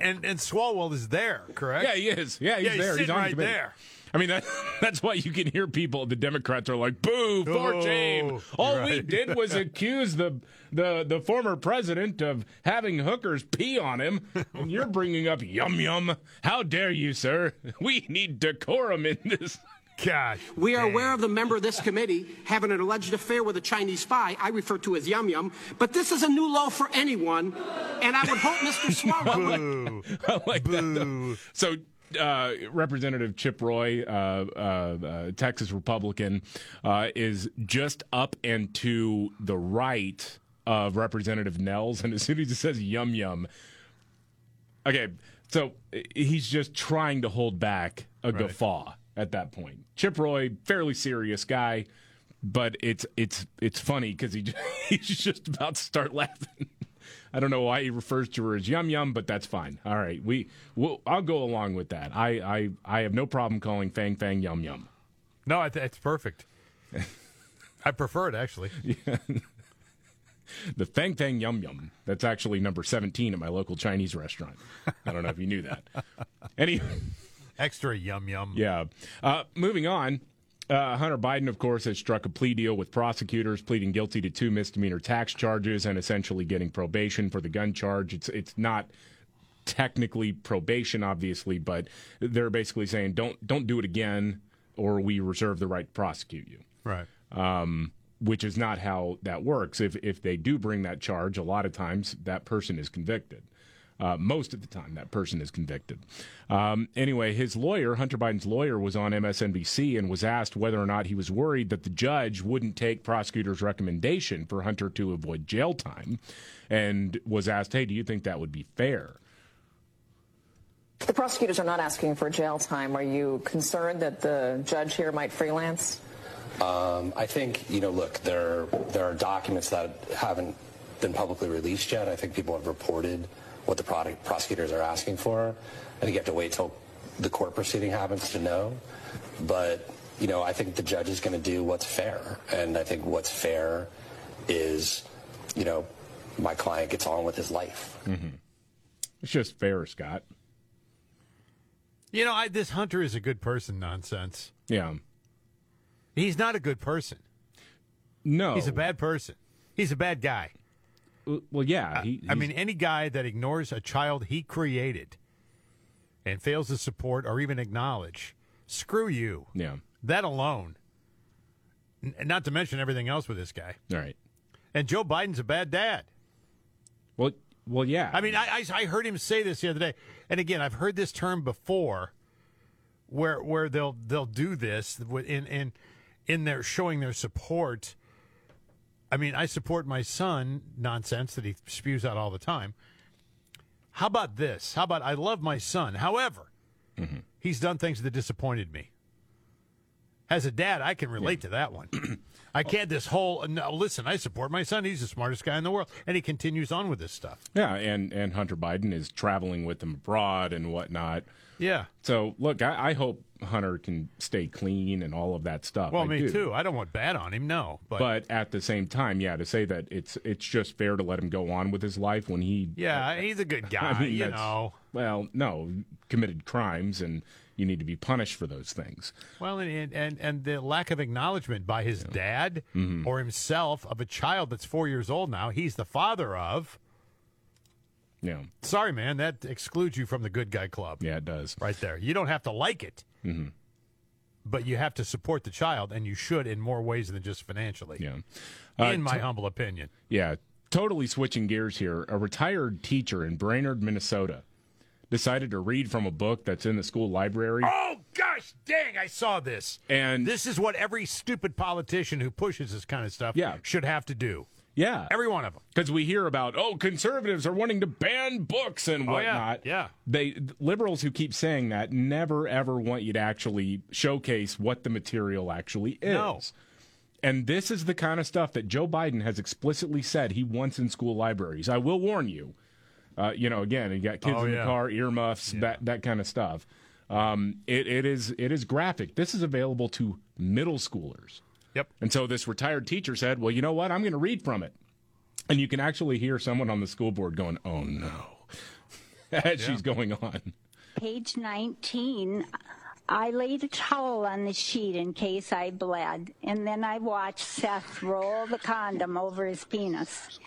and and Swalwell is there, correct? Yeah, he is. Yeah, he's Yeah, he's there. sitting on right committee. there. I mean, that, that's why you can hear people, the Democrats are like, boo, for Oh, shame. All we did was accuse the, the, the former president of having hookers pee on him, and you're bringing up yum yum. How dare you, sir? We need decorum in this. Gosh. We are aware of the member of this committee having an alleged affair with a Chinese spy, I refer to as Yum Yum, but this is a new low for anyone, and I would hope Mr. Swalwell would. I like that. Though. So, uh, Representative Chip Roy, uh, uh, uh, Texas Republican, uh, is just up and to the right of Representative Nehls, and as soon as he says "yum yum," okay, so he's just trying to hold back a Right. guffaw at that point. Chip Roy, fairly serious guy, but it's it's it's funny because he he's just about to start laughing. I don't know why he refers to her as yum yum, but that's fine. All right, we we'll, I'll go along with that. I, I I have no problem calling Fang Fang yum yum. No, th- it's perfect. I prefer it actually. The Fang Fang Yum Yum. That's actually number 17 at my local Chinese restaurant. I don't know if you knew that. Any, Extra yum yum. yeah. Uh, moving on. Uh, Hunter Biden, of course, has struck a plea deal with prosecutors, pleading guilty to two misdemeanor tax charges and essentially getting probation for the gun charge. It's it's not technically probation, obviously, but they're basically saying don't don't do it again, or we reserve the right to prosecute you Right. um, which is not how that works. If if they do bring that charge, a lot of times that person is convicted. Uh, most of the time, that person is convicted. Um, anyway, his lawyer, Hunter Biden's lawyer, was on MSNBC and was asked whether or not he was worried that the judge wouldn't take prosecutors' recommendation for Hunter to avoid jail time, and was asked, "Hey, do you think that would be fair?" The prosecutors are not asking for jail time. Are you concerned that the judge here might freelance? Um, I think, you know, look, there, there are documents that haven't been publicly released yet. I think people have reported what the product, prosecutors are asking for. I think you have to wait till the court proceeding happens to know. But, you know, I think the judge is going to do what's fair. And I think what's fair is, you know, my client gets on with his life. Mm-hmm. It's just fair, Scott. You know, I, this Hunter is a good person nonsense. Yeah. He's not a good person. No. He's a bad person. He's a bad guy. Uh, well, yeah. He, I mean, any guy that ignores a child he created and fails to support or even acknowledge, screw you. Yeah. That alone. N- not to mention everything else with this guy. All right. And Joe Biden's a bad dad. Well, well, yeah. I mean, I, I, I heard him say this the other day, and again, I've heard this term before, where where they'll they'll do this in in in their showing their support. I mean, I support my son nonsense that he spews out all the time. How about this? How about I love my son? However, mm-hmm. he's done things that disappointed me. As a dad, I can relate to that one. I can't. This whole uh, no, listen. I support my son. He's the smartest guy in the world, and he continues on with this stuff. Yeah, and and Hunter Biden is traveling with them abroad and whatnot. Yeah. So look, I, I hope Hunter can stay clean and all of that stuff. Well, I me do. too. I don't want bad on him. No, but, But, at the same time, yeah, to say that it's it's just fair to let him go on with his life when he yeah, he's a good guy. I mean, you know. Well, no, committed crimes and you need to be punished for those things. Well, and and and the lack of acknowledgement by his dad Mhm. or himself of a child that's four years old now. He's the father of. Yeah. Sorry, man. That excludes you from the good guy club. Yeah, it does. Right there. You don't have to like it, hmm but you have to support the child, and you should in more ways than just financially. Yeah. Uh, in my to- humble opinion. Yeah, totally switching gears here. A retired teacher in Brainerd, Minnesota, decided to read from a book that's in the school library. Oh gosh, dang! I saw this. And this is what every stupid politician who pushes this kind of stuff Yeah. should have to do. Yeah, every one of them. Because we hear about oh, conservatives are wanting to ban books and Oh, yeah, whatnot. yeah. they liberals who keep saying that never ever want you to actually showcase what the material actually is. No. And this is the kind of stuff that Joe Biden has explicitly said he wants in school libraries. I will warn you. Uh, you know, again, you got kids Oh, in yeah. the car, earmuffs, that that kind of stuff. Um, it, it is it is graphic. This is available to middle schoolers. Yep. And so this retired teacher said, "Well, you know what? I'm going to read from it." And you can actually hear someone on the school board going, "Oh no," as she's going on. Page 19, I laid a towel on the sheet in case I bled, and then I watched Seth roll the condom over his penis.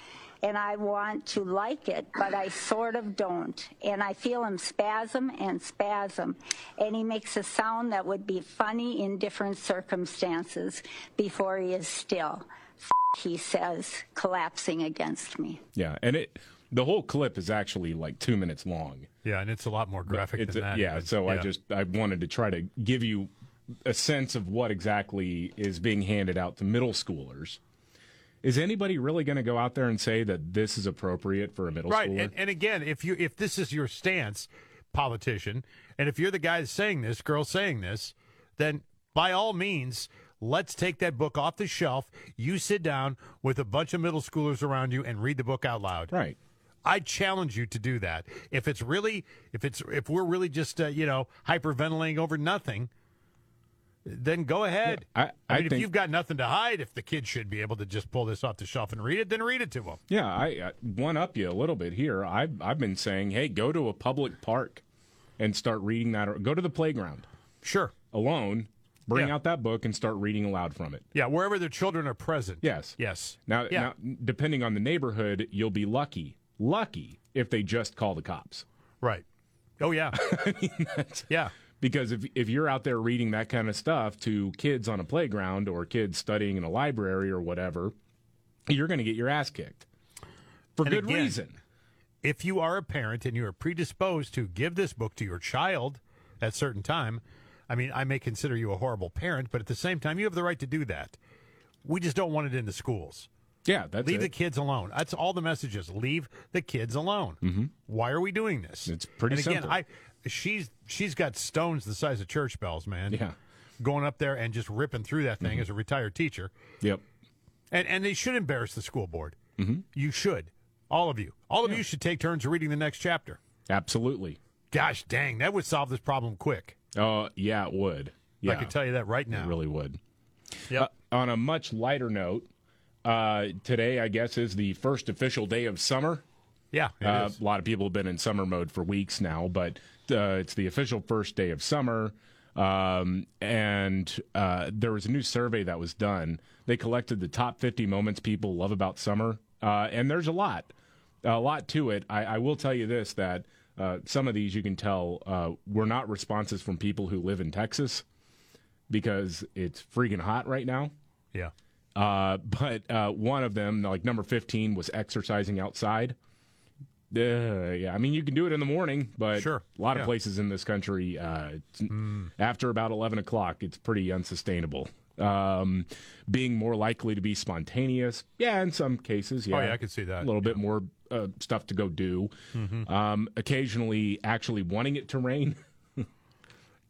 And I want to like it, but I sort of don't. And I feel him spasm and spasm. And he makes a sound that would be funny in different circumstances before he is still. F- he says, collapsing against me. Yeah, and it the whole clip is actually like two minutes long. Yeah, and it's a lot more graphic It's than a- that. yeah, even. so I just I wanted to try to give you a sense of what exactly is being handed out to middle schoolers. Is anybody really going to go out there and say that this is appropriate for a middle right. schooler? And, and again, if you if this is your stance, politician, and if you're the guy saying this, girl saying this, then by all means, let's take that book off the shelf. You sit down with a bunch of middle schoolers around you and read the book out loud. Right. I challenge you to do that. If it's really, if it's, if we're really just, uh, you know, hyperventilating over nothing, then go ahead. I- I I mean, if you've got nothing to hide, if the kid should be able to just pull this off the shelf and read it, then read it to them. Yeah, I uh, one up you a little bit here. I've I've been saying, hey, go to a public park and start reading that, or go to the playground. Sure. Alone, bring Yeah. out that book and start reading aloud from it. Yeah, wherever the children are present. Yes. Yes. Now, Yeah. now, depending on the neighborhood, you'll be lucky, lucky if they just call the cops. Right. Oh yeah. yeah. Because if if you're out there reading that kind of stuff to kids on a playground or kids studying in a library or whatever, you're going to get your ass kicked for And good again, reason. If you are a parent and you are predisposed to give this book to your child at a certain time, I mean, I may consider you a horrible parent, but at the same time, you have the right to do that. We just don't want it in the schools. Yeah, that's Leave it. the kids alone. That's all the messages. Leave the kids alone. Mhm. Why are we doing this? It's pretty and again, simple. I she's she's got stones the size of church bells, man. Yeah. Going up there and just ripping through that thing Mhm. as a retired teacher. Yep. And and they should embarrass the school board. Mhm. You should. All of you. All of you should take turns reading the next chapter. Absolutely. Gosh dang, that would solve this problem quick. Oh, yeah, it would. Yeah. I can tell you that right now. It really would. Yep. Uh, on a much lighter note, uh, today, I guess, is the first official day of summer. Yeah, uh. A lot of people have been in summer mode for weeks now, but uh, it's the official first day of summer. Um, and uh, there was a new survey that was done. They collected the top 50 moments people love about summer, uh, and there's a lot, a lot to it. I, I will tell you this: that uh, some of these you can tell uh, were not responses from people who live in Texas because it's freaking hot right now. Yeah. Uh, but uh, one of them, like number 15, was exercising outside. Uh, yeah, I mean, you can do it in the morning, but Sure. a lot Yeah. of places in this country, uh, it's- after about 11 o'clock, it's pretty unsustainable. Um, being more likely to be spontaneous, yeah, in some cases, yeah. Oh, yeah, I could see that. A little bit more uh, stuff to go do. Mhm. Um, occasionally, actually wanting it to rain.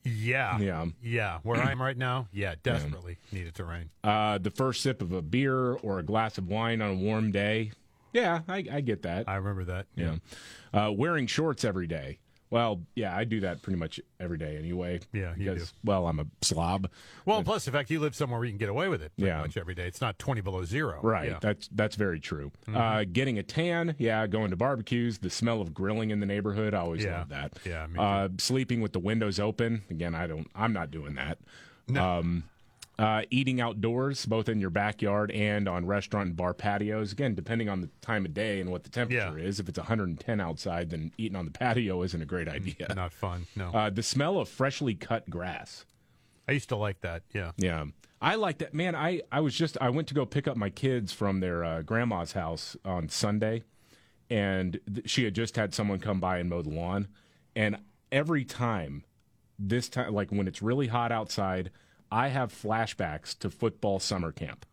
Yeah. Yeah. Yeah. Where I am right now, yeah, desperately need it to rain. Uh, the first sip of a beer or a glass of wine on a warm day. Yeah, I, I get that. I remember that. Yeah. Uh, wearing shorts every day. Well, yeah, I do that pretty much every day anyway. Yeah, you because, Well, I'm a slob. Well, and plus the fact you live somewhere where you can get away with it pretty Yeah. much every day. It's not 20 below zero. Right. Yeah. That's that's very true. Mhm. Uh, getting a tan, yeah. Going to barbecues, the smell of grilling in the neighborhood, I always Yeah. love that. Yeah, Uh, sleeping with the windows open. Again, I don't. I'm not doing that. Um, uh, eating outdoors, both in your backyard and on restaurant and bar patios. Again, depending on the time of day and what the temperature is. If it's 110 outside, then eating on the patio isn't a great idea. Not fun. No. Uh, the smell of freshly cut grass. I used to like that. Yeah. Yeah. I like that. Man, I, I was just, I went to go pick up my kids from their uh, grandma's house on Sunday, and th- she had just had someone come by and mow the lawn. And every time, this time, like when it's really hot outside, I have flashbacks to football summer camp.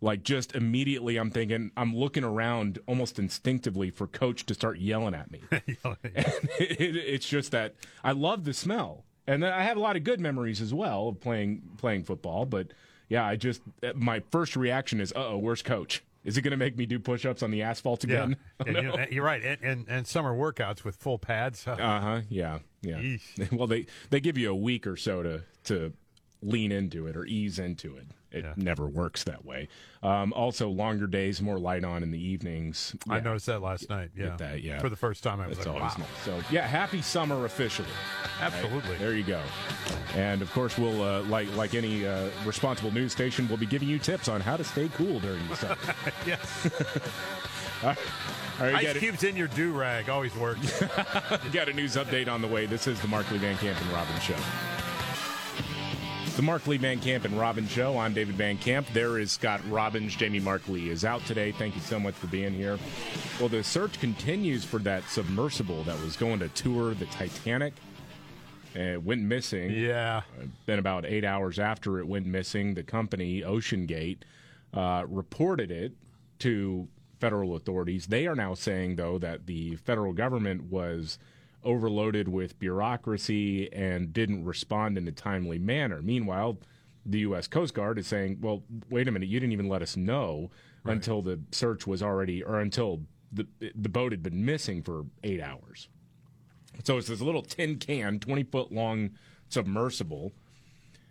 Like just immediately, I'm thinking, I'm looking around almost instinctively for coach to start yelling at me. And it, it- it's just that I love the smell, and I have a lot of good memories as well of playing playing football. But yeah, I just my first reaction is, "Uh oh, where's coach? Is he going to make me do push-ups on the asphalt Yeah. again?" And you know, you're right. And, and, and summer workouts with full pads. Uh huh. Yeah. Yeah. Well, they they give you a week or so to to lean into it or ease into it. It never works that way. Um, also, longer days, more light on in the evenings. I noticed that last night. Yeah. that, yeah. For the first time, I was That's like, wow. nice. So yeah, happy summer officially. Absolutely. Right, there you go. And of course, we'll uh, like like any uh, responsible news station, we'll be giving you tips on how to stay cool during the summer. yes. All right, all right, Ice cubes in your do rag always works. got a news update on the way. This is the Markley Van Camp and Robbins Show. The Markley Van Camp and Robbins Show. I'm David Van Camp. There is Scott Robbins. Jamie Markley is out today. Thank you so much for being here. Well, the search continues for that submersible that was going to tour the Titanic. And it went missing. Yeah. Then about eight hours after it went missing, the company OceanGate uh, reported it to federal authorities. They are now saying, though, that the federal government was overloaded with bureaucracy and didn't respond in a timely manner. Meanwhile, the U.S. Coast Guard is saying, well, wait a minute, you didn't even let us know right. until the search was already, or until the, the boat had been missing for eight hours. So it's this little tin can, 20 foot long submersible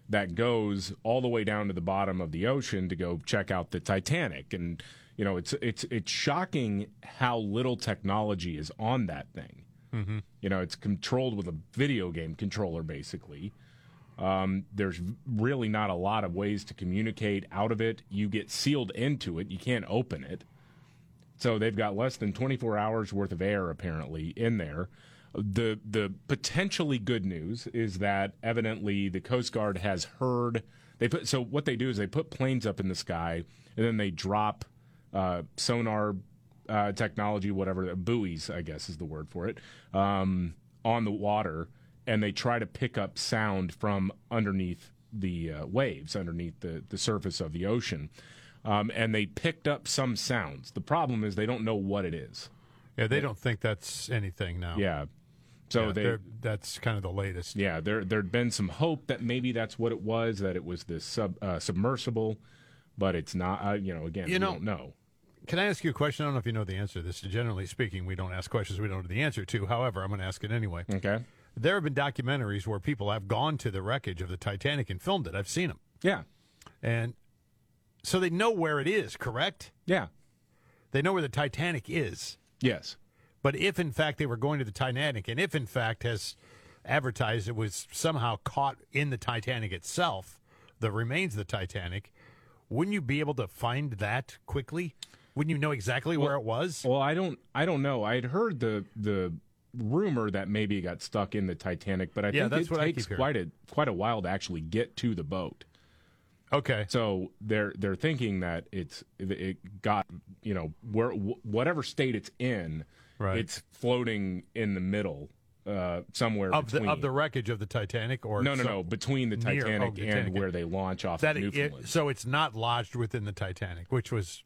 that goes all the way down to the bottom of the ocean to go check out the Titanic. And you know, it's it's it's shocking how little technology is on that thing. Mm-hmm. You know, it's controlled with a video game controller, basically. Um, there's really not a lot of ways to communicate out of it. You get sealed into it. You can't open it. So they've got less than 24 hours worth of air apparently in there. The the potentially good news is that evidently the Coast Guard has heard they put so what they do is they put planes up in the sky and then they drop uh, sonar uh, technology, whatever buoys, I guess is the word for it, um, on the water, and they try to pick up sound from underneath the uh, waves, underneath the the surface of the ocean, um, and they picked up some sounds. The problem is they don't know what it is. Yeah, they don't think that's anything now. Yeah. So Yeah, they, that's kind of the latest. Yeah, there there'd been some hope that maybe that's what it was, that it was this sub uh, submersible, but it's not. Uh, you know, again, You we know- don't know. Can I ask you a question? I don't know if you know the answer to this. Generally speaking, we don't ask questions we don't know the answer to. However, I'm going to ask it anyway. Okay. There have been documentaries where people have gone to the wreckage of the Titanic and filmed it. I've seen them. Yeah. And so they know where it is, correct? Yeah. They know where the Titanic is. Yes. But if in fact they were going to the Titanic, and if in fact has advertised it was somehow caught in the Titanic itself, the remains of the Titanic, wouldn't you be able to find that quickly? Wouldn't you know exactly where it was? Well, I don't. I don't know. I'd heard the the rumor that maybe it got stuck in the Titanic, but I Yeah, think that's it takes quite a quite a while to actually get to the boat. Okay. So they're they're thinking that it's it got you know where whatever state it's in, Right. it's floating in the middle uh, somewhere of the of the wreckage of the Titanic, or no, no, no, between the near- Titanic, oh, Titanic. and where they launch off that of it- so it's not lodged within the Titanic, which was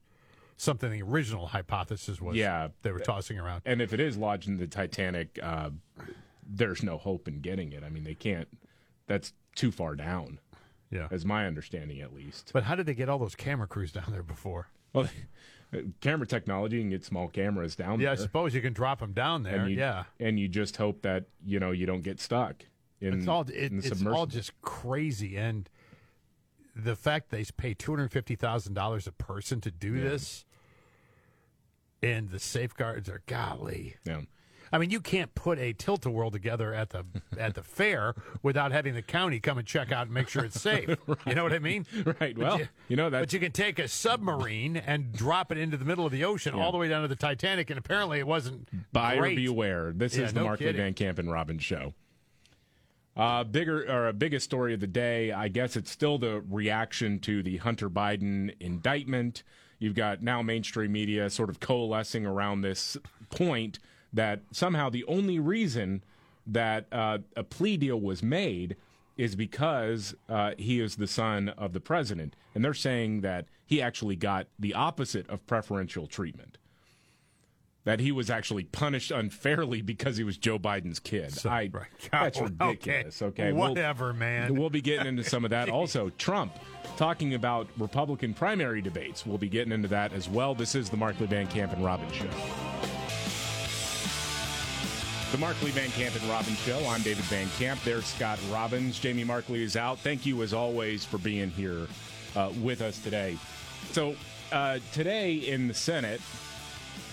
something the original hypothesis was. yeah, they were tossing around. And if it is lodged in the Titanic, uh, there's no hope in getting it. I mean, they can't. That's too far down. Yeah, as my understanding at least. But how did they get all those camera crews down there before? Well, camera technology you can get small cameras down there. Yeah, I suppose you can drop them down there. And you, yeah, and you just hope that you know you don't get stuck. In, it's all it, it's all just crazy, and the fact they pay two hundred fifty thousand dollars a person to do this, and the safeguards are golly. Yeah. I mean, you can't put a tilt a whirl together at the at the fair without having the county come and check out and make sure it's safe. You know what I mean? Right. But Well, you, you know that. But you can take a submarine and drop it into the middle of the ocean, all the way down to the Titanic, and apparently it wasn't. Buyer great. beware. This Yeah, is the no Markley kidding. Van Camp and Robbins show. Uh, bigger or biggest story of the day, I guess it's still the reaction to the Hunter Biden indictment. You've got now mainstream media sort of coalescing around this point that somehow the only reason that uh, a plea deal was made is because uh, he is the son of the president, and they're saying that he actually got the opposite of preferential treatment that he was actually punished unfairly because he was Joe Biden's kid. I, That's Okay. ridiculous. Okay, We'll- Whatever, man. We'll be getting into some of that. Also, Trump talking about Republican primary debates. We'll be getting into that as well. This is the Markley Van Camp and Robbins Show. The Markley Van Camp and Robbins Show. I'm David Van Camp. There's Scott Robbins. Jamie Markley is out. Thank you, as always, for being here uh, with us today. So, uh, today in the Senate,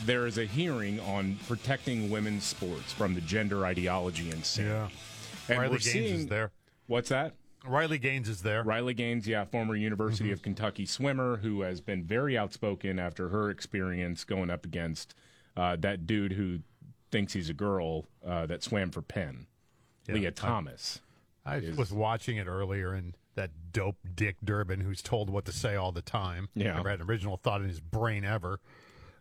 there is a hearing on protecting women's sports from the gender ideology and sin. Yeah. And Riley we're Gaines seeing, is there. What's that? Riley Gaines is there. Riley Gaines, yeah, former University Mm-hmm. of Kentucky swimmer who has been very outspoken after her experience going up against uh, that dude who thinks he's a girl uh, that swam for Penn, Yeah, Lia I- Thomas. I is- was watching it earlier, and that dope Dick Durbin, who's told what to say all the time, Yeah. never had an original thought in his brain ever.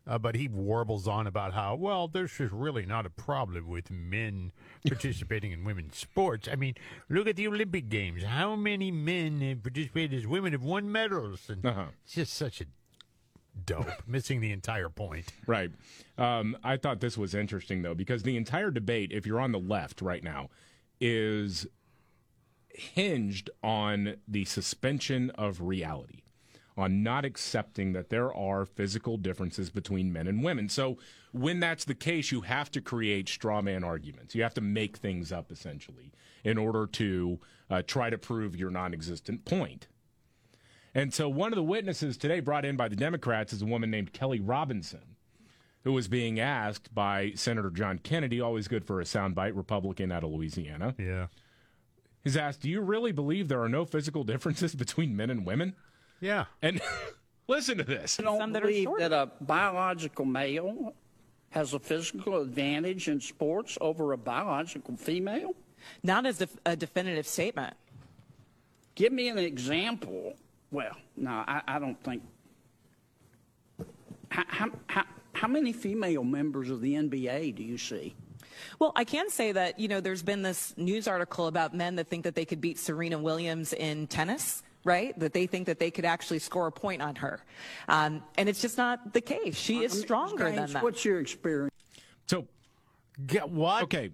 Uh, but he warbles on about how, well, there's just really not a problem with men participating in women's sports. I mean, look at the Olympic Games. How many men have participated as women have won medals? And Uh-huh. it's just such a dope, missing the entire point. Right. Um, I thought this was interesting, though, because the entire debate, if you're on the left right now, is hinged on the suspension of reality, on not accepting that there are physical differences between men and women. So, when that's the case, you have to create straw man arguments. You have to make things up, essentially, in order to uh, try to prove your non existent point. And so, one of the witnesses today brought in by the Democrats is a woman named Kelley Robinson, who was being asked by Senator John Kennedy, always good for a soundbite, Republican out of Louisiana. Yeah. He's asked, Do you really believe there are no physical differences between men and women? Yeah. And listen to this. I don't believe that a biological male has a physical advantage in sports over a biological female. Not as def- a definitive statement. Give me an example. Well, no, I, I don't think. How, how, how, how many female members of the NBA do you see? Well, I can say that, you know, there's been this news article about men that think that they could beat Serena Williams in tennis. Right? That they think that they could actually score a point on her. Um, and it's just not the case. She is stronger than James, that. What's your experience? So, get what? Okay.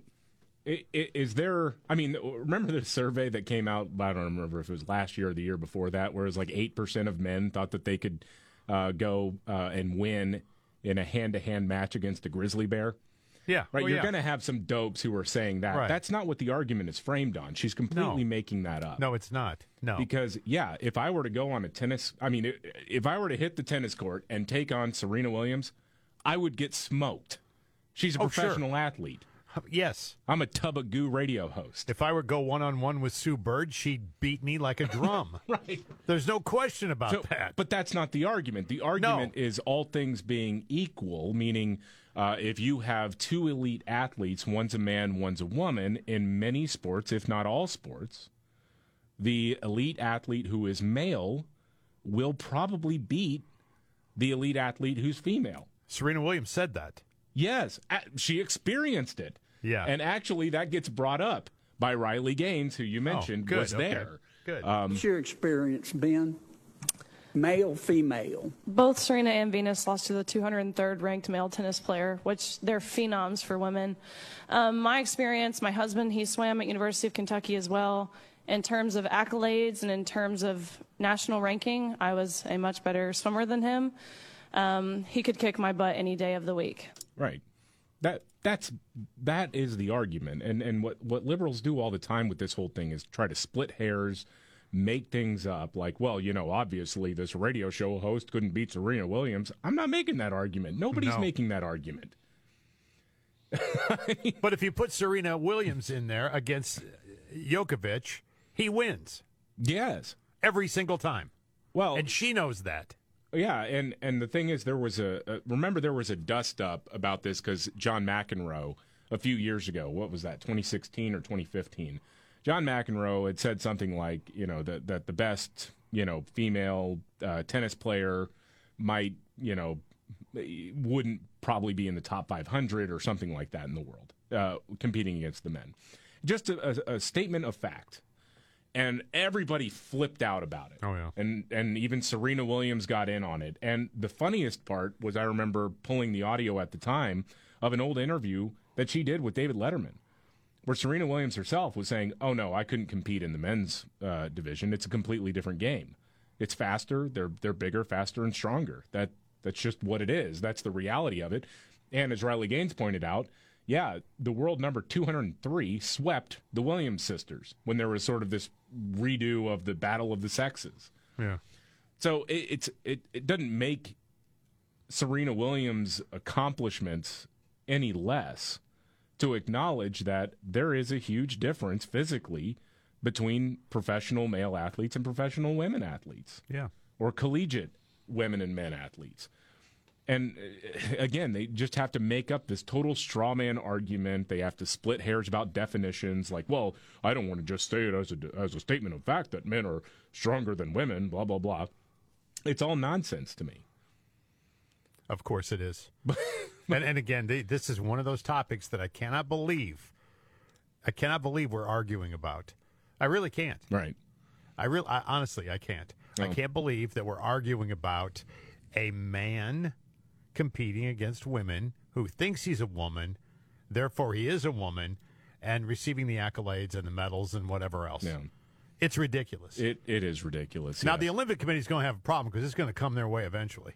I- i- Is there? I mean, remember the survey that came out? I don't remember if it was last year or the year before that, where it was like eight percent of men thought that they could uh, go uh, and win in a hand-to-hand match against a grizzly bear. Yeah. Right. Oh, You're yeah. going to have some dopes who are saying that. Right. That's not what the argument is framed on. She's completely No. making that up. No, it's not. No. Because yeah, if I were to go on a tennis, I mean, if I were to hit the tennis court and take on Serena Williams, I would get smoked. She's a Oh, sure. professional athlete. Yes. I'm a tub of goo radio host. If I were to go one on one with Sue Bird, she'd beat me like a drum. right. There's no question about So- that. But that's not the argument. The argument is all things being equal, meaning uh, if you have two elite athletes, one's a man, one's a woman, in many sports, if not all sports, the elite athlete who is male will probably beat the elite athlete who's female. Serena Williams said that. Yes, she experienced it. Yeah. And actually, that gets brought up by Riley Gaines, who you mentioned good, was okay. there. Good. Um, What's your experience, Ben? Male, female. Both Serena and Venus lost to the 203rd ranked male tennis player, which they're phenoms for women. Um, my experience, my husband, he swam at University of Kentucky as well. In terms of accolades and in terms of national ranking, I was a much better swimmer than him. Um, he could kick my butt any day of the week. Right. That that's that is the argument, and and what what liberals do all the time with this whole thing is try to split hairs, make things up. Like, well, you know, obviously this radio show host couldn't beat Serena Williams. I'm not making that argument. Nobody's No. making that argument. but if you put Serena Williams in there against uh, Djokovic, he wins. Yes. Every single time. Well, and she knows that. Yeah, and and the thing is, there was a, a remember there was a dust up about this because John McEnroe a few years ago, what was that, 2016 or 2015? John McEnroe had said something like, you know, that that the best, you know, female uh, tennis player might, you know, wouldn't probably be in the top 500 or something like that in the world, uh, competing against the men. Just a, a, a statement of fact and everybody flipped out about it. Oh yeah. And and even Serena Williams got in on it. And the funniest part was I remember pulling the audio at the time of an old interview that she did with David Letterman, where Serena Williams herself was saying, "Oh no, I couldn't compete in the men's uh, division. It's a completely different game. It's faster. They're they're bigger, faster, and stronger. That that's just what it is. That's the reality of it." And as Riley Gaines pointed out, yeah, the world number 203 swept the Williams sisters when there was sort of this redo of the battle of the sexes. Yeah. So it, it's it, it doesn't make Serena Williams' accomplishments any less to acknowledge that there is a huge difference physically between professional male athletes and professional women athletes. Yeah. Or collegiate women and men athletes. And uh, again, they just have to make up this total straw man argument. They have to split hairs about definitions. Like, well, I don't want to just say it as a as a statement of fact that men are stronger than women. Blah blah blah. It's all nonsense to me. Of course it is. and, and again, they, this is one of those topics that I cannot believe. I cannot believe we're arguing about. I really can't. Right. I really, I, honestly, I can't. I Oh. can't believe that we're arguing about a man competing against women who thinks he's a woman, therefore he is a woman, and receiving the accolades and the medals and whatever else. Yeah. It's ridiculous. It it is ridiculous. now yes. the Olympic Committee is going to have a problem because it's going to come their way eventually.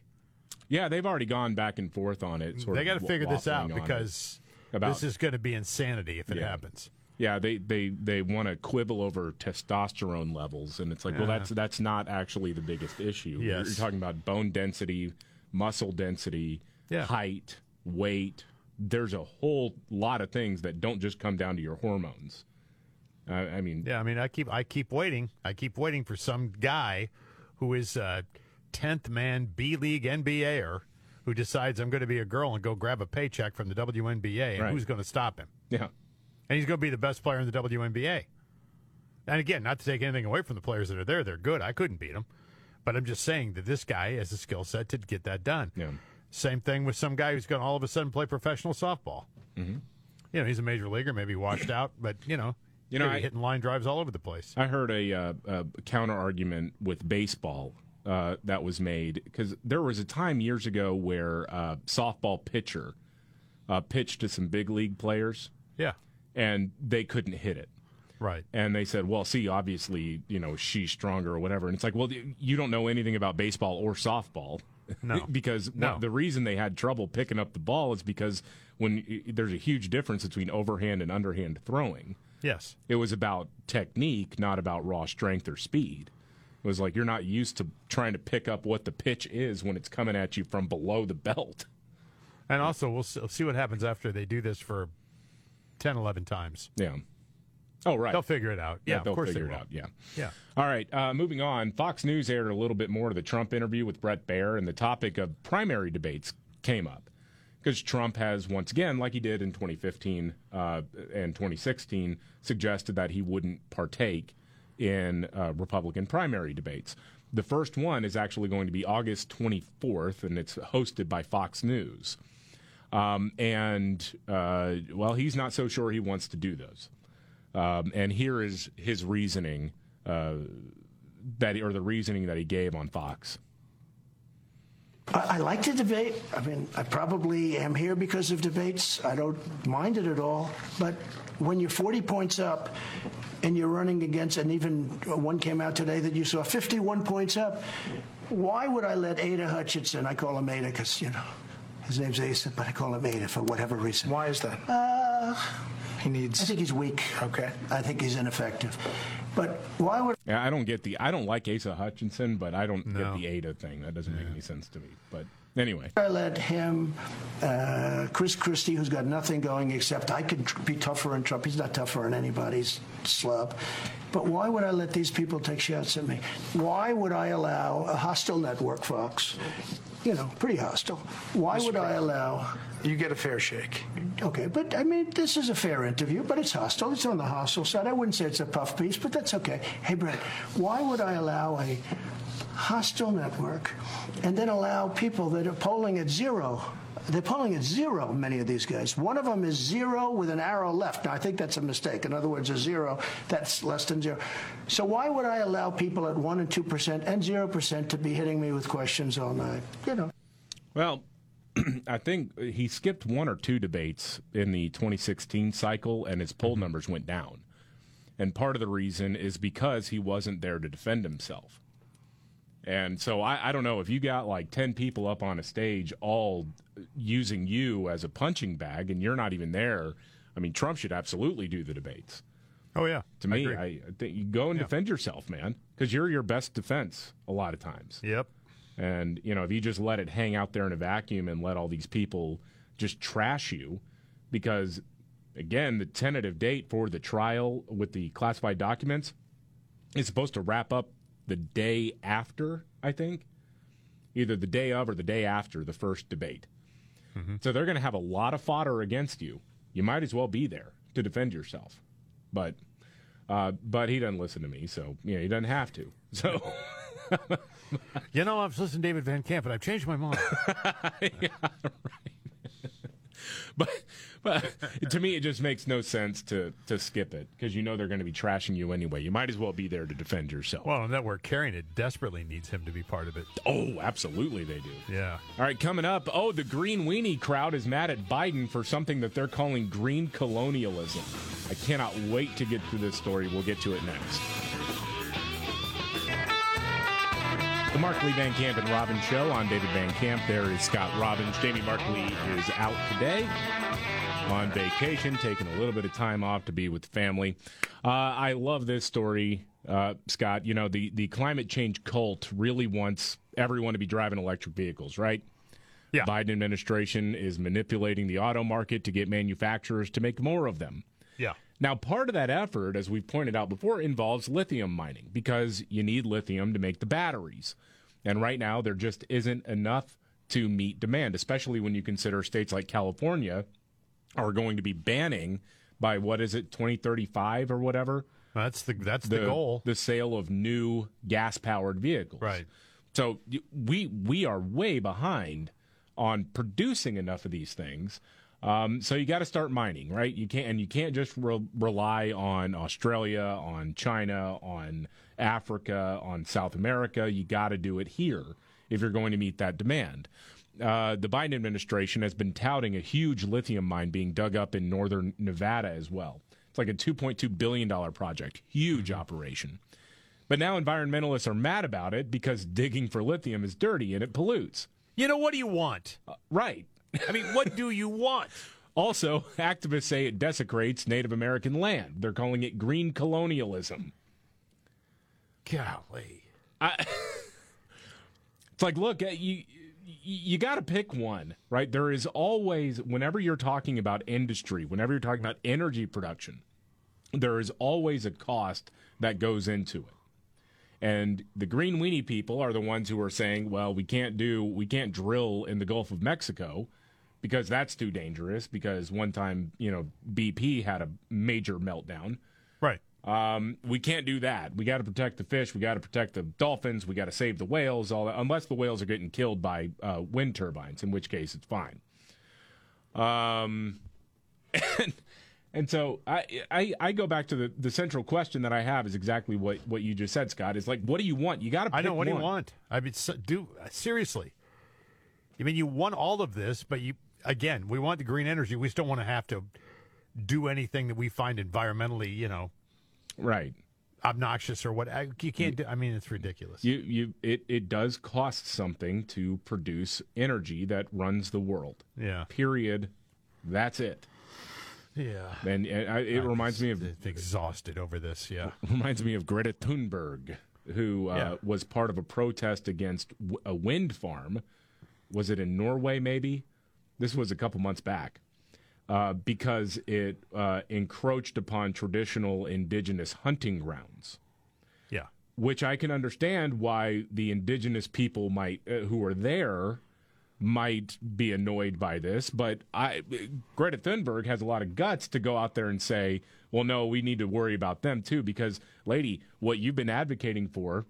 Yeah, they've already gone back and forth on it. they got to figure this out because about, this is going to be insanity if it yeah. happens. Yeah, they they they want to quibble over testosterone levels, and it's like, yeah. well, that's that's not actually the biggest issue. Yes. You're talking about bone density, muscle density, yeah. height, weight. There's a whole lot of things that don't just come down to your hormones. I, I mean, yeah, I mean, I keep I keep waiting. I keep waiting for some guy who is. Uh, 10th man B League NBAer who decides I'm going to be a girl and go grab a paycheck from the WNBA, and right. who's going to stop him? Yeah. And he's going to be the best player in the WNBA. And again, not to take anything away from the players that are there, they're good. I couldn't beat them. But I'm just saying that this guy has the skill set to get that done. Yeah. Same thing with some guy who's going to all of a sudden play professional softball. Mm-hmm. You know, he's a major leaguer, maybe washed out, but, you know, you know, hitting line drives all over the place. I heard a, uh, a counter argument with baseball uh, that was made because there was a time years ago where uh, softball pitcher uh, pitched to some big league players. Yeah. and they couldn't hit it. Right. And they said, "Well, see, obviously, you know, she's stronger or whatever." And it's like, "Well, you don't know anything about baseball or softball." No. because No. the reason they had trouble picking up the ball is because when there's a huge difference between overhand and underhand throwing. Yes. It was about technique, not about raw strength or speed. It was like you're not used to trying to pick up what the pitch is when it's coming at you from below the belt. And also, we'll see what happens after they do this for 10, 11 times. Yeah. Oh, right. They'll figure it out. Yeah, they'll of course figure they it will. out. Yeah. Yeah. All right. Uh, moving on. Fox News aired a little bit more of the Trump interview with Bret Baier, and the topic of primary debates came up because Trump has once again, like he did in 2015 uh, and 2016, suggested that he wouldn't partake in uh, Republican primary debates. The first one is actually going to be August 24th, and it's hosted by Fox News. Um, and uh, well, he's not so sure he wants to do those. Um, and here is his reasoning uh, that, or the reasoning that he gave on Fox. I, I like to debate. I mean, I probably am here because of debates. I don't mind it at all. But when you're 40 points up and you're running against, and even one came out today that you saw 51 points up, why would I let Ada Hutchinson, I call him Ada because, you know, his name's Asa, but I call him Ada for whatever reason. Why is that? Uh, he needs. I think he's weak. Okay. I think he's ineffective. But why would Yeah, I don't get the. I don't like Asa Hutchinson, but I don't No. get the Ada thing. That doesn't make any sense to me. But anyway, I let him, uh, Chris Christie, who's got nothing going except I could be tougher on Trump. He's not tougher on anybody's slub. But why would I let these people take shots at me? Why would I allow a hostile network, Fox? You know, pretty hostile. Why would I allow? You get a fair shake. Okay, but I mean, this is a fair interview, but it's hostile. It's on the hostile side. I wouldn't say it's a puff piece, but that's okay. Hey, Bret, why would I allow a hostile network and then allow people that are polling at zero? They're polling at zero, many of these guys. One of them is zero with an arrow left. Now, I think that's a mistake. In other words, a zero, that's less than zero. So, why would I allow people at 1% and 2% and 0% to be hitting me with questions all night? You know. well, I think he skipped one or two debates in the 2016 cycle, and his poll mm-hmm. numbers went down. And part of the reason is because he wasn't there to defend himself. And so I, I don't know if you got like 10 people up on a stage all using you as a punching bag and you're not even there. I mean, Trump should absolutely do the debates. Oh, yeah. To me, I, I think you go and Yeah. defend yourself, man, because you're your best defense a lot of times. Yep. And, you know, if you just let it hang out there in a vacuum and let all these people just trash you, because, again, the tentative date for the trial with the classified documents is supposed to wrap up the day after, I think, either the day of or the day after the first debate. So they're going to have a lot of fodder against you. You might as well be there to defend yourself. But uh, but he doesn't listen to me, so you know he doesn't have to. So you know, I've listened to David Van Camp, but I've changed my mind. yeah, right. but but to me, it just makes no sense to to skip it because you know they're going to be trashing you anyway. You might as well be there to defend yourself. Well, and that we're carrying it desperately needs him to be part of it. Oh, absolutely, they do. Yeah. All right, coming up. Oh, the Green Weenie crowd is mad at Biden for something that they're calling green colonialism. I cannot wait to get to this story. We'll get to it next. The Markley Van Camp and Robbins Show. I'm David Van Camp. There is Scott Robbins. Jamie Mark Lee is out today on vacation, taking a little bit of time off to be with family. Uh, I love this story, uh, Scott. You know, the, the climate change cult really wants everyone to be driving electric vehicles, right? Yeah. Biden administration is manipulating the auto market to get manufacturers to make more of them. Now, part of that effort, as we've pointed out before, involves lithium mining because you need lithium to make the batteries. And right now, there just isn't enough to meet demand, especially when you consider states like California are going to be banning by what is it, 2035 or whatever? That's the that's the, goal. The sale of new gas powered vehicles. Right. So we we are way behind on producing enough of these things. Um, so you got to start mining, right? You can't, and you can't just re- rely on Australia, on China, on Africa, on South America. You got to do it here if you're going to meet that demand. Uh, the Biden administration has been touting a huge lithium mine being dug up in northern Nevada as well. It's like a $2.2 billion project, huge operation. But now environmentalists are mad about it because digging for lithium is dirty and it pollutes. You know, what do you want? Uh, right. I mean, what do you want? Also, activists say it desecrates Native American land. They're calling it green colonialism. Golly. I, it's like, look, uh, you you got to pick one, right? There is always, whenever you're talking about industry, whenever you're talking about energy production, there is always a cost that goes into it. And the green weenie people are the ones who are saying, well, we can't do, we can't drill in the Gulf of Mexico because that's too dangerous. Because one time, you know, BP had a major meltdown. Right. Um, we can't do that. We got to protect the fish. We got to protect the dolphins. We got to save the whales. All that, unless the whales are getting killed by uh, wind turbines, in which case it's fine. Um, and, and so I, I I go back to the, the central question that I have is exactly what, what you just said, Scott. Is like, what do you want? You got to. I know what one. do you want. I mean, so, do seriously. I mean, you want all of this, but you again, we want the green energy. We just don't want to have to do anything that we find environmentally, you know, right, obnoxious or what. You can't. do I mean, it's ridiculous. You you it it does cost something to produce energy that runs the world. Yeah. Period. That's it. Yeah. And, and I, it I'm reminds me of exhausted over this. Yeah. reminds me of Greta Thunberg, who uh, Yeah. was part of a protest against w- a wind farm. Was it in Norway? Maybe this was a couple months back. Uh, because it uh, encroached upon traditional indigenous hunting grounds. Yeah. Which I can understand why the indigenous people might, uh, who are there, might be annoyed by this. But I, Greta Thunberg has a lot of guts to go out there and say, "Well, no, we need to worry about them too." Because, lady, what you've been advocating for,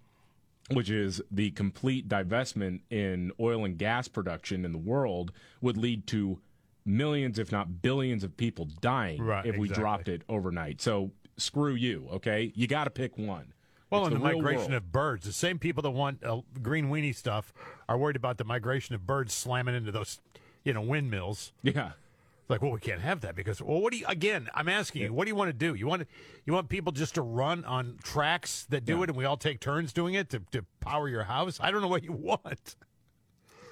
which is the complete divestment in oil and gas production in the world, would lead to millions, if not billions, of people dying Right, if we exactly. dropped it overnight. So screw you, okay? You got to pick one. Well, It's and the, real migration world. of birds. The same people that want uh, green weenie stuff are worried about the migration of birds slamming into those, you know, windmills. Yeah. Like, well, we can't have that because, well, what do you? Again, I'm asking you, what do you want to do? You want you want people just to run on tracks that do Yeah. it, and we all take turns doing it to, to power your house? I don't know what you want.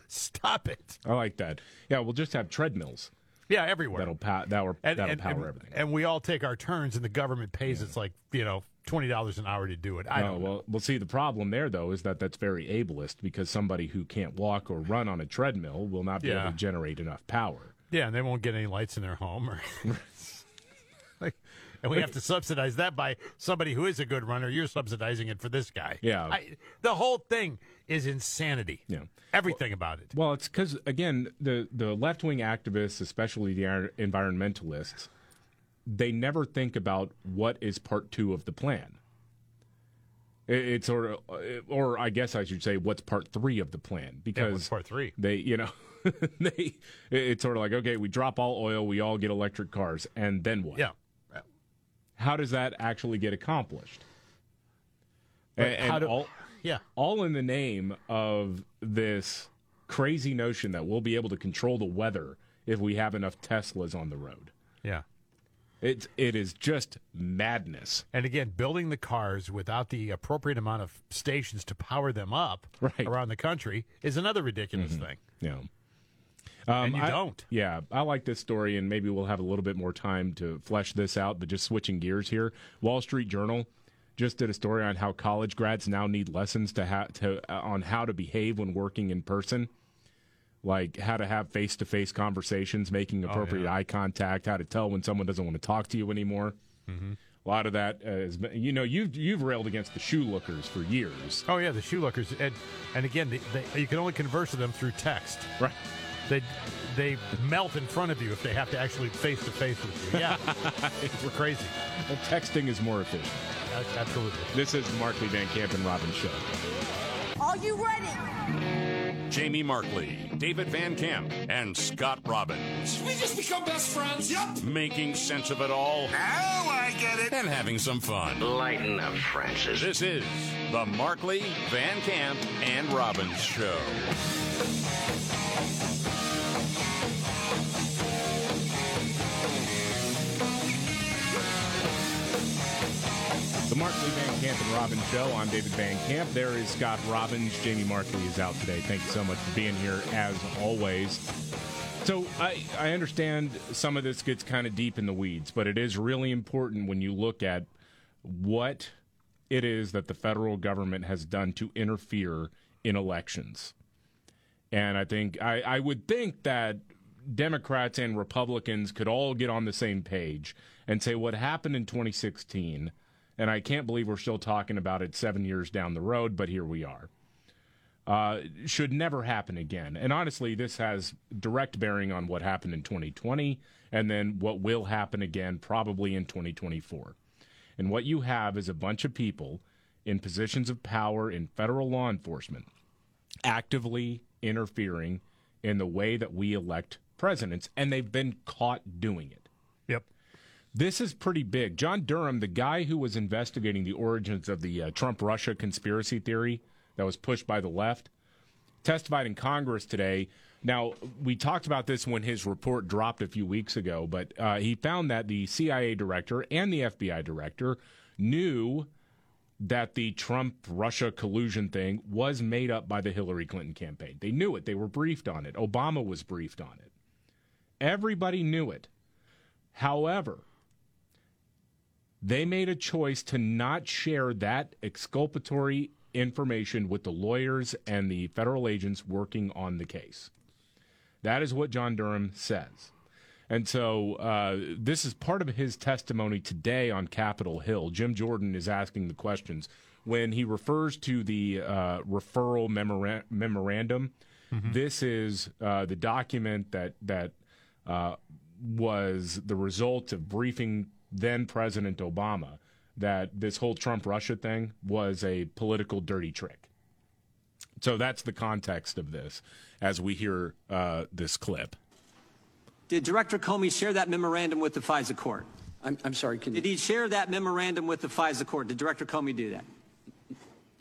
Stop it. I like that. Yeah, we'll just have treadmills. Yeah, everywhere. That'll power. That'll, And, that'll and, power and, everything. and we all take our turns, and the government pays. It's like you know, twenty dollars an hour to do it. I no, don't know. well, well, see, the problem there though is that that's very ableist because somebody who can't walk or run on a treadmill will not be Yeah. able to generate enough power. Yeah, and they won't get any lights in their home. Or like, and we have to subsidize that by somebody who is a good runner. You're subsidizing it for this guy. Yeah. I, the whole thing is insanity. Yeah. Everything about it. Well, it's because again, the the left wing activists, especially the environmentalists, they never think about what is part two of the plan. It- It's sort of, or I guess I should say, what's part three of the plan? Because what's part three? They, you know, they. It's sort of like okay, we drop all oil, we all get electric cars, and then what? Yeah. How does that actually get accomplished? But And- do- all, yeah. all in the name of this crazy notion that we'll be able to control the weather if we have enough Teslas on the road. Yeah. It's it is just madness. And again, building the cars without the appropriate amount of stations to power them up around the country is another ridiculous mm-hmm. thing. Yeah. And you Um, I- don't. Yeah, I like this story, and maybe we'll have a little bit more time to flesh this out. But just switching gears here, Wall Street Journal just did a story on how college grads now need lessons to ha- to uh, on how to behave when working in person, like how to have face to face conversations, making Oh, appropriate yeah. eye contact, how to tell when someone doesn't want to talk to you anymore. Mhm. A lot of that uh, is, you know, you've you've railed against the shoe lookers for years. Oh yeah, the shoe lookers, and and again, you can only converse with them through text. Right. They they melt in front of you if they have to actually face to face with you. Yeah, we're crazy. Well, texting is more efficient. Absolutely. This is the Markley Van Camp and Robbins show. Are you ready? Jamie Markley, David Van Camp, and Scott Robbins. We just become best friends. Yep. Making sense of it all. Now I get it. And having some fun. Lighten up, Francis. This is the Markley, Van Camp, and Robbins Show. The Markley Van Camp and Robbins Show. I'm David Van Camp. There is Scott Robbins. Jamie Markley is out today. Thank you so much for being here, as always. So I, I understand some of this gets kind of deep in the weeds, but it is really important when you look at what it is that the federal government has done to interfere in elections. And I think I, I would think that Democrats and Republicans could all get on the same page and say what happened in 2016, and I can't believe we're still talking about it seven years down the road, but here we are. Uh, should never happen again. And honestly, this has direct bearing on what happened in 2020 and then what will happen again probably in 2024. And what you have is a bunch of people in positions of power in federal law enforcement actively interfering in the way that we elect presidents, and they've been caught doing it. Yep. This is pretty big. John Durham, the guy who was investigating the origins of the uh, Trump Russia conspiracy theory that was pushed by the left, testified in Congress today. Now, we talked about this when his report dropped a few weeks ago, but uh, he found that the CIA director and the FBI director knew that the Trump Russia collusion thing was made up by the Hillary Clinton campaign. They knew it. They were briefed on it. Obama was briefed on it. Everybody knew it. However, they made a choice to not share that exculpatory information with the lawyers and the federal agents working on the case. That is what John Durham says. And so uh, this is part of his testimony today on Capitol Hill. Jim Jordan is asking the questions. When he refers to the uh, referral memora- memorandum, this is uh, the document that that uh, was the result of briefing then President Obama that this whole Trump Russia thing was a political dirty trick. So that's the context of this as we hear uh, this clip. Did Director Comey share that memorandum with the FISA court? I'm, I'm sorry, can Did he share that memorandum with the FISA court? Did Director Comey do that?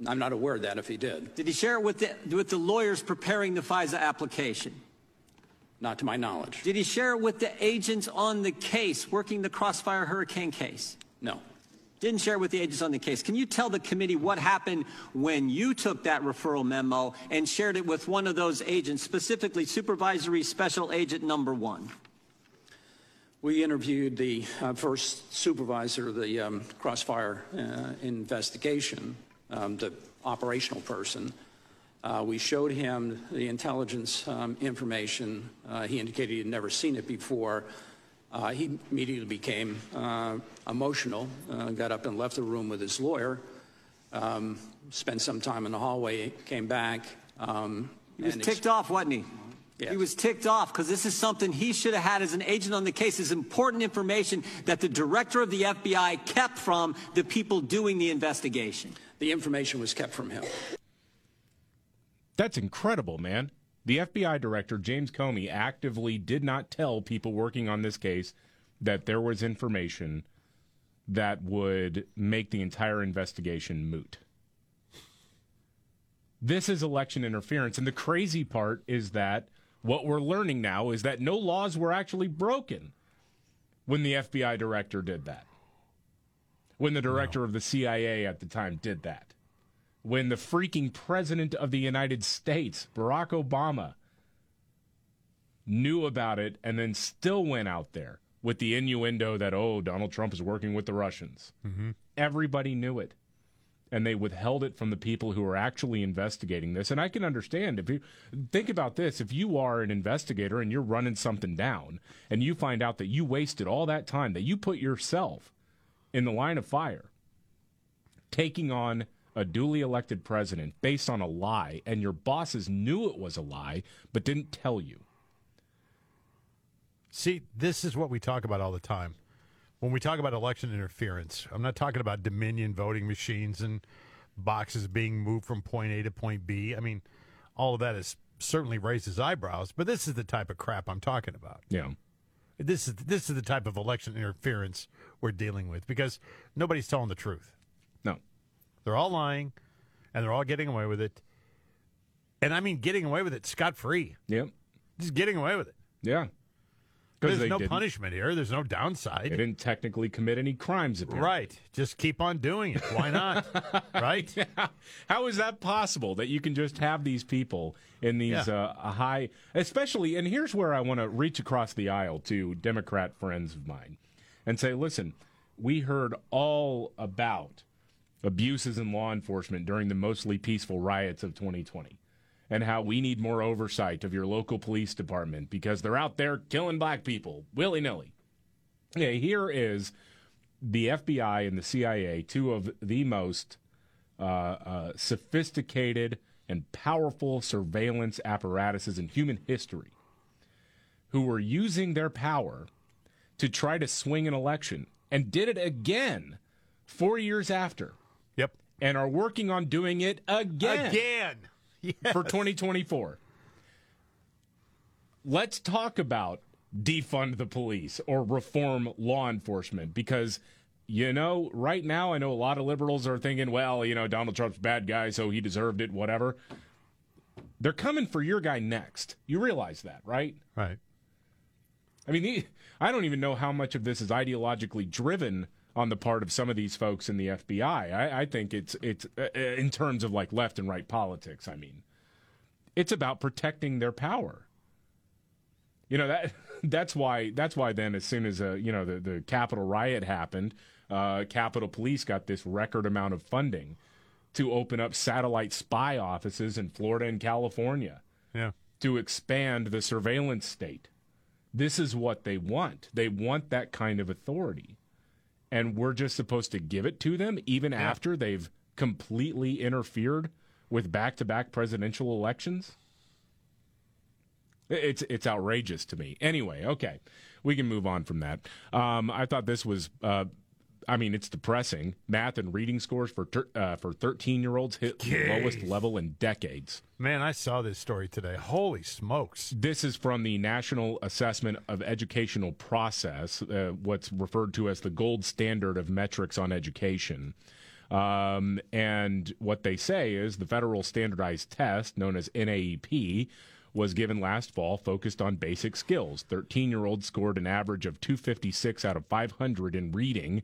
I'm not aware of that if he did. Did he share it with the, with the lawyers preparing the FISA application? Not to my knowledge. Did he share it with the agents on the case working the Crossfire Hurricane case? No. Didn't share it with the agents on the case. Can you tell the committee what happened when you took that referral memo and shared it with one of those agents, specifically Supervisory Special Agent Number One? We interviewed the uh, first supervisor of the um, Crossfire uh, investigation, um, the operational person. Uh, we showed him the intelligence um, information. Uh, he indicated he had never seen it before. Uh, he immediately became uh, emotional, uh, got up and left the room with his lawyer, um, spent some time in the hallway, came back. Um, He was and ticked off, wasn't he? He was ticked off because this is something he should have had as an agent on the case. Is important information that the director of the FBI kept from the people doing the investigation. the information was kept from him. That's incredible, man. The FBI director, James Comey, actively did not tell people working on this case that there was information that would make the entire investigation moot. This is election interference. And the crazy part is that what we're learning now is that no laws were actually broken when the FBI director did that. When the director no. of the CIA at the time did that. When the freaking president of the United States, Barack Obama, knew about it and then still went out there with the innuendo that, oh, Donald Trump is working with the Russians. Mm-hmm. Everybody knew it and they withheld it from the people who are actually investigating this. And I can understand if you think about this if you are an investigator and you're running something down and you find out that you wasted all that time, that you put yourself in the line of fire, taking on a duly elected president based on a lie, and your bosses knew it was a lie but didn't tell you. See, this is what we talk about all the time when we talk about election interference, I'm not talking about Dominion voting machines and boxes being moved from point A to point B. I mean, all of that is certainly raises eyebrows, but this is the type of crap I'm talking about. Yeah. This is this is the type of election interference we're dealing with because nobody's telling the truth. No. They're all lying and they're all getting away with it. And I mean getting away with it scot free. Yep. Just getting away with it. Yeah. There's no didn't. punishment here. There's no downside. They didn't technically commit any crimes. Apparently. Right. Just keep on doing it. Why not? right? Yeah. How is that possible that you can just have these people in these yeah. uh, high, especially? And here's where I want to reach across the aisle to Democrat friends of mine and say, listen, we heard all about abuses in law enforcement during the mostly peaceful riots of 2020 and how we need more oversight of your local police department because they're out there killing black people willy nilly. Here is the FBI and the CIA, two of the most uh, uh, sophisticated and powerful surveillance apparatuses in human history, who were using their power to try to swing an election and did it again four years after. Yep. And are working on doing it again. Again. yes. for 2024. Let's talk about defund the police or reform law enforcement because you know, right now I know a lot of liberals are thinking, well, you know, Donald Trump's bad guy, so he deserved it, whatever. They're coming for your guy next. You realize that, right? Right. I mean, I don't even know how much of this is ideologically driven on the part of some of these folks in the FBI. I, I think it's it's uh, uh, in terms of like left and right politics. I mean, it's about protecting their power. You know that that's why that's why then as soon as uh, you know the the Capitol riot happened, uh, Capitol Police got this record amount of funding to open up satellite spy offices in Florida and California. Yeah. To expand the surveillance state. This is what they want. They want that kind of authority and we're just supposed to give it to them even yeah. after they've completely interfered with back-to-back presidential elections? It's it's outrageous to me. Anyway, okay, we can move on from that. Um, I thought this was uh, I mean, it's depressing. Math and reading scores for ter- uh, for 13 year olds hit Jeez. the lowest level in decades. Man, I saw this story today. Holy smokes. This is from the National Assessment of Educational Progress, uh, what's referred to as the gold standard of metrics on education. Um, and what they say is the federal standardized test, known as NAEP, was given last fall focused on basic skills. 13 year olds scored an average of 256 out of 500 in reading,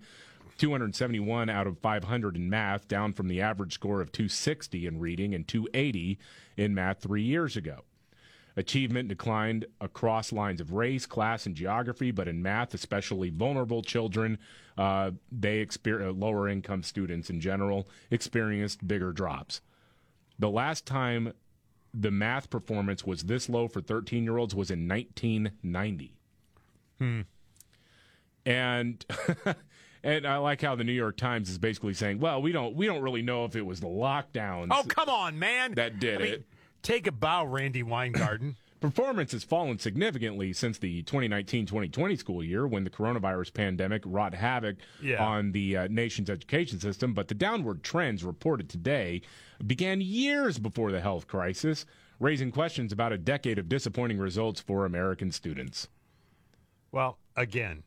271 out of 500 in math, down from the average score of 260 in reading and 280 in math three years ago. Achievement declined across lines of race, class, and geography, but in math, especially vulnerable children, uh, they uh, lower income students in general experienced bigger drops. The last time the math performance was this low for 13 year olds was in 1990. Hmm. And And I like how the New York Times is basically saying, "Well, we don't we don't really know if it was the lockdowns." Oh, come on, man! That did I mean, it. Take a bow, Randi Weingarten. Performance has fallen significantly since the 2019-2020 school year when the coronavirus pandemic wrought havoc Yeah. on the uh, nation's education system, but the downward trends reported today began years before the health crisis, raising questions about a decade of disappointing results for American students. Well, again,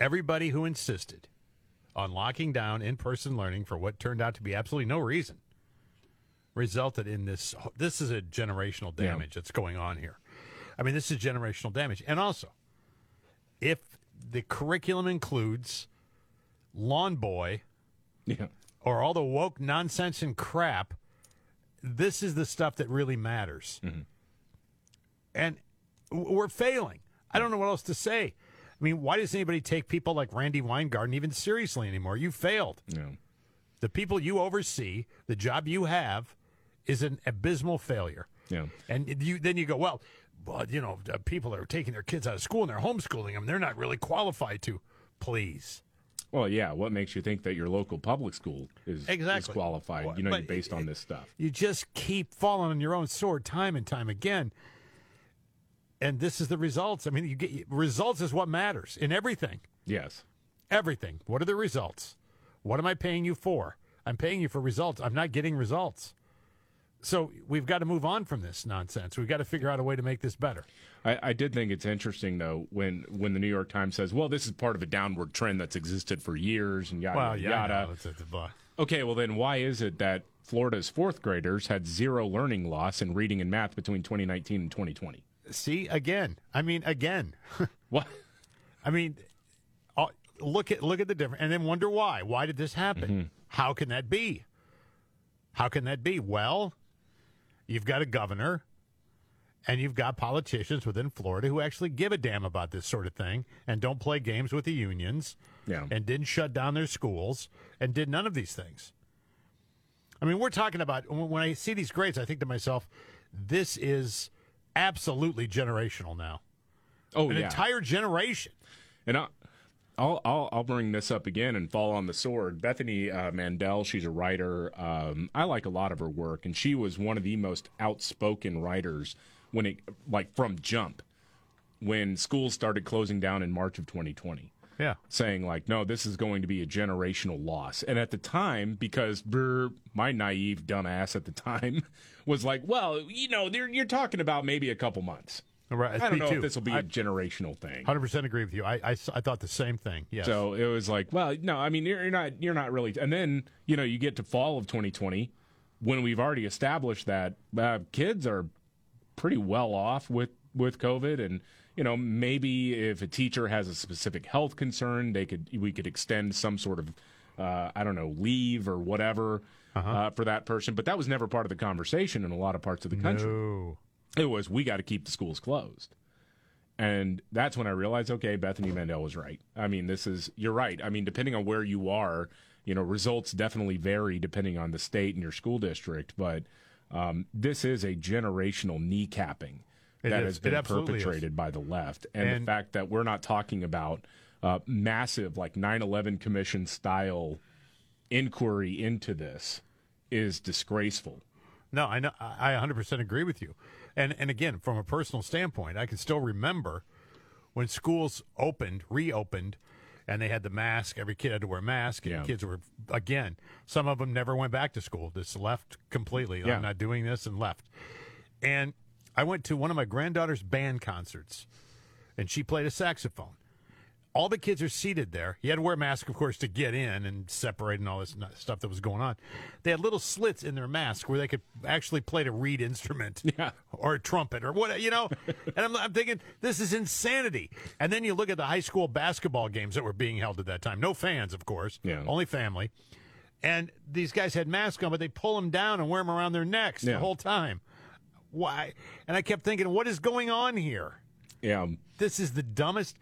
everybody who insisted on locking down in person learning for what turned out to be absolutely no reason resulted in this. This is a generational damage that's going on here. I mean, this is generational damage. And also, if the curriculum includes Lawn Boy Yeah. or all the woke nonsense and crap, this is the stuff that really matters. Mm-hmm. And we're failing. I don't know what else to say. I mean, why does anybody take people like Randi Weingarten even seriously anymore? You failed. Yeah. The people you oversee, the job you have, is an abysmal failure. Yeah. And you then you go, well, but you know, people are taking their kids out of school and they're homeschooling them. They're not really qualified to. Please. Well, yeah. What makes you think that your local public school is, is Exactly. qualified? You know, based on this stuff. You just keep falling on your own sword time and time again. And this is the results. I mean, you get results is what matters in everything. Yes. Everything. What are the results? What am I paying you for? I'm paying you for results. I'm not getting results. So we've got to move on from this nonsense. We've got to figure out a way to make this better. I, I did think it's interesting though when when the New York Times says, "Well, this is part of a downward trend that's existed for years," and yada well, yeah, yada. It's- it's. Okay, well then, why is it that Florida's fourth graders had zero learning loss in reading and math between 2019 and 2020? See again. I mean again. what? I mean, look at look at the difference, and then wonder why. Why did this happen? Mm-hmm. How can that be? How can that be? Well, you've got a governor, and you've got politicians within Florida who actually give a damn about this sort of thing and don't play games with the unions. Yeah. And didn't shut down their schools and did none of these things. I mean, we're talking about when I see these grades, I think to myself, this is absolutely generational now. Oh, an yeah. entire generation. And I, I'll, I'll I'll bring this up again and fall on the sword. Bethany uh, Mandel, she's a writer. Um, I like a lot of her work, and she was one of the most outspoken writers when it like from Jump when schools started closing down in March of 2020. Yeah. saying like, no, this is going to be a generational loss. And at the time, because brr, my naive dumbass at the time was like, well, you know, you're talking about maybe a couple months. Right, I don't know too. if this will be I- a generational thing. Hundred percent agree with you. I I thought the same thing. Yes. So it was like, well, no, I mean, you're, you're not, you're not really. And then you know, you get to fall of 2020 when we've already established that uh, kids are pretty well off with with COVID, and you know, maybe if a teacher has a specific health concern, they could we could extend some sort of, uh, I don't know, leave or whatever Uh-huh. uh for that person. But that was never part of the conversation in a lot of parts of the country. No. It was we got to keep the schools closed. And that's when I realized, okay, Bethany Mandel was right. I mean, this is you're right. I mean, depending on where you are, you know, results definitely vary depending on the state and your school district. But um, this is a generational kneecapping It that is. has been absolutely is. perpetrated by the left, and, And- the fact that we're not talking about uh, massive like 9/11 Commission style inquiry into this is disgraceful. No, I know. I 100% agree with you. And and again, from a personal standpoint, I can still remember when schools opened, reopened, and they had the mask. Every kid had to wear a mask. And Yeah. kids were again. Some of them never went back to school. Just left completely. Yeah. I'm not doing this and left. And I went to one of my granddaughter's band concerts, and she played a saxophone. All the kids are seated there. You had to wear a mask, of course, to get in and separate and all this stuff that was going on. They had little slits in their mask where they could actually play a reed instrument Yeah. or a trumpet or what, you know? and I'm, I'm thinking, this is insanity. And then you look at the high school basketball games that were being held at that time. No fans, of course, Yeah. only family. And these guys had masks on, but they pull them down and wear them around their necks the whole time. Why? And I kept thinking, what is going on here? Yeah. This is the dumbest.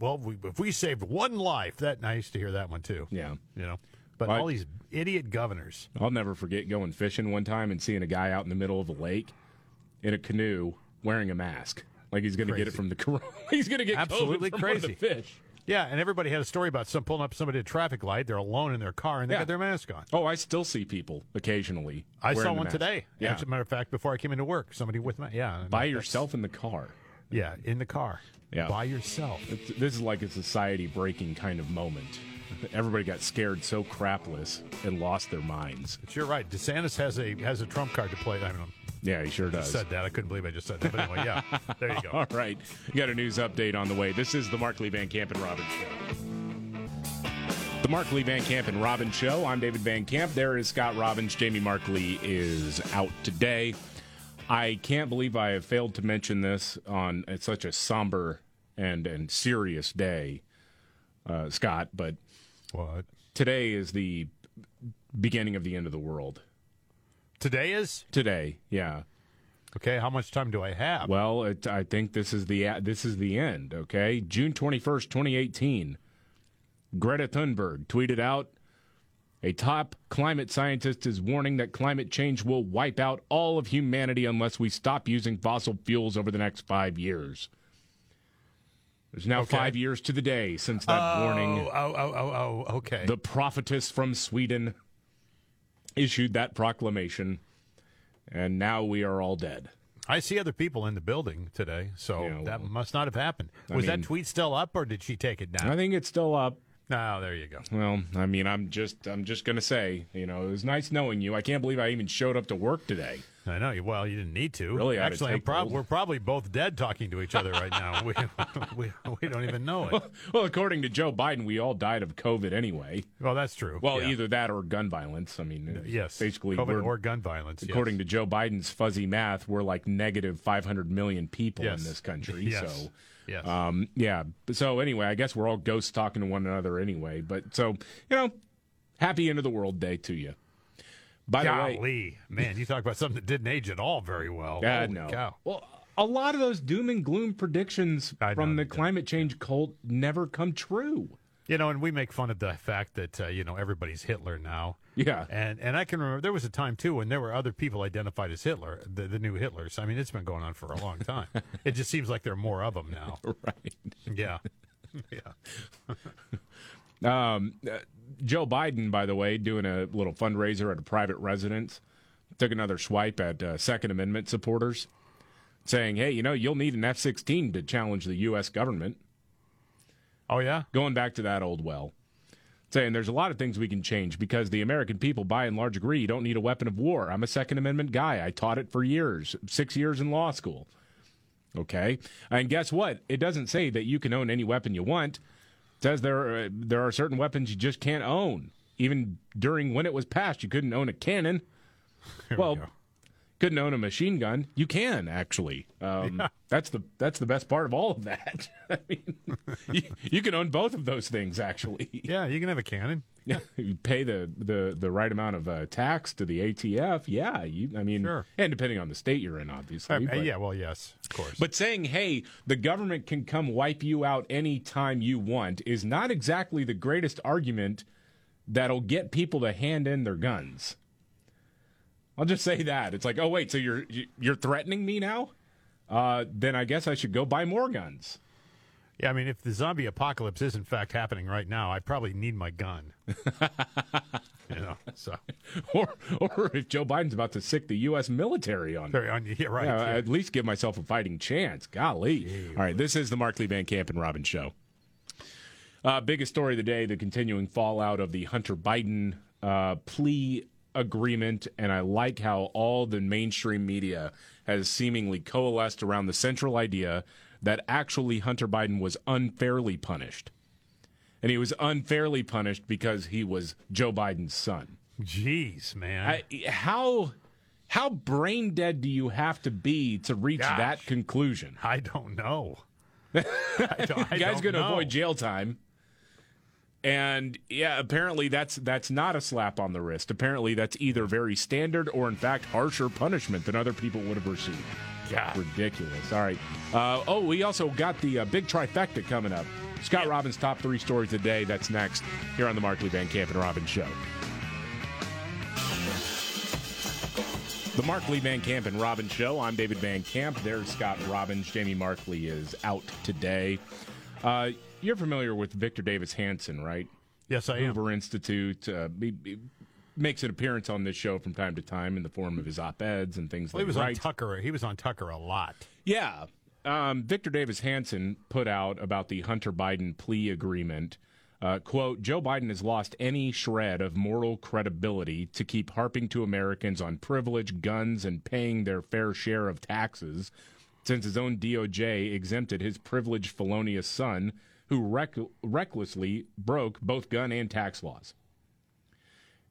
Well, we, if we saved one life, that nice to hear that one too. Yeah. You know, but Well, all these idiot governors. I'll never forget going fishing one time and seeing a guy out in the middle of a lake in a canoe wearing a mask, like he's going to get it from the corona. he's going to get Absolutely from one of the crazy. fish. Yeah, and everybody had a story about some pulling up somebody at a traffic light. They're alone in their car and they Yeah. got their mask on. Oh, I still see people occasionally. I saw one mask. today. Yeah. As a matter of fact, before I came into work, somebody with my yeah By yourself in the car. Yeah, in the car. Yeah. By yourself. It's, this is like a society breaking kind of moment. Everybody got scared so crapless and lost their minds. But you're right. DeSantis has a has a trump card to play. I don't know. Yeah, he sure does. said that. I couldn't believe I just said that. But anyway, yeah. There you go. All right. You got a news update on the way. This is the Markley Van Camp and Robbins Show. The Markley Van Camp and Robbins Show. I'm David Van Camp. There is Scott Robbins. Jamie Markley is out today. I can't believe I have failed to mention this on such a somber and, and serious day, uh, Scott, but what? Today is the beginning of the end of the world. Today is today. Yeah. Okay. How much time do I have? Well, it, I think this is the this is the end. Okay, June twenty first, twenty eighteen. Greta Thunberg tweeted out, "A top climate scientist is warning that climate change will wipe out all of humanity unless we stop using fossil fuels over the next five years." There's now Okay. five years to the day since that oh, warning. Oh, oh, oh, oh, okay. The prophetess from Sweden issued that proclamation, and now we are all dead. I see other people in the building today, so that must not have happened. I Was mean- that tweet still up, or did she take it down? I think it's still up. Oh, there you go. Well, I mean, I'm just I'm just gonna say, you know, it was nice knowing you. I can't believe I even showed up to work today. I know. Well, you didn't need to. Really Actually, I'm prob- we're probably both dead talking to each other right now. we, we, we don't even know it. Well, according to Joe Biden, we all died of COVID anyway. Well, that's true. Well, Yeah. either that or gun violence. I mean, yes, basically, COVID or gun violence. yes. According to Joe Biden's fuzzy math, we're like negative 500 million people Yes. in this country. Yes. So, Yes. um, yeah. So anyway, I guess we're all ghosts talking to one another anyway. But so you know, happy end of the world day to you. By the way, Golly, man, you talk about something that didn't age at all very well. Yeah, Holy no. cow. Well, a lot of those doom and gloom predictions from the climate change cult never come true. You know, and we make fun of the fact that uh, you know everybody's Hitler now. Yeah. and and I can remember there was a time too when there were other people identified as Hitler, the, the new Hitlers. I mean, it's been going on for a long time. it just seems like there are more of them now. right. Yeah. Yeah. Um, uh, Joe Biden, by the way, doing a little fundraiser at a private residence, took another swipe at uh, Second Amendment supporters, saying, "Hey, you know, you'll need an F-16 to challenge the U.S. government." Oh yeah, going back to that old well, saying there's a lot of things we can change because the American people, by and large, agree you don't need a weapon of war. I'm a Second Amendment guy. I taught it for years, six years in law school. Okay, and guess what? It doesn't say that you can own any weapon you want. It says there are, there are certain weapons you just can't own. Even during when it was passed, you couldn't own a cannon. well, couldn't own a machine gun. You can actually. Um, That's the that's the best part of all of that. I mean, you, you can own both of those things actually. Yeah, you can have a cannon. Yeah, you pay the, the, the right amount of uh, tax to the ATF. Yeah, you. I mean, sure. and depending on the state you're in, obviously. Uh, but- yeah, well, yes, of course. but saying, hey, the government can come wipe you out anytime you want is not exactly the greatest argument that'll get people to hand in their guns. I'll just say that. It's like, oh wait, so you're you're threatening me now? Uh, then I guess I should go buy more guns. Yeah, I mean, if the zombie apocalypse is in fact happening right now, I probably need my gun. you know, so or or if Joe Biden's about to sic the U.S. military on, Sorry, on yeah, right, yeah. at least give myself a fighting chance. Golly! All right, this is the Markley Van Camp and Robbins show. Uh, biggest story of the day: the continuing fallout of the Hunter Biden uh, plea agreement, and I like how all the mainstream media has seemingly coalesced around the central idea that actually Hunter Biden was unfairly punished. And he was unfairly punished because he was Joe Biden's son. Jeez, man. I, how how brain dead do you have to be to reach Gosh. that conclusion? I don't know. I don't, I The guy's going to avoid jail time. And yeah, apparently that's that's not a slap on the wrist. Apparently that's either very standard or in fact harsher punishment than other people would have received. Yeah. Ridiculous. All right. Uh, oh, we also got the uh, big trifecta coming up. Scott Robbins' top three stories of the day. That's next here on the Markley Van Camp and Robbins Show. The Markley Van Camp and Robbins Show. I'm David Van Camp. There's Scott Robbins. Jamie Markley is out today. Uh, you're familiar with Victor Davis Hanson, right? Yes, I am. Hoover Institute. Uh, he, he makes an appearance on this show from time to time in the form of his op-eds and things Well, like he was that. on Tucker. He was on Tucker a lot. Yeah. Um, Victor Davis Hanson put out about the Hunter Biden plea agreement. Uh, quote, Joe Biden has lost any shred of moral credibility to keep harping to Americans on privilege, guns, and paying their fair share of taxes since his own DOJ exempted his privileged felonious son who reck- recklessly broke both gun and tax laws.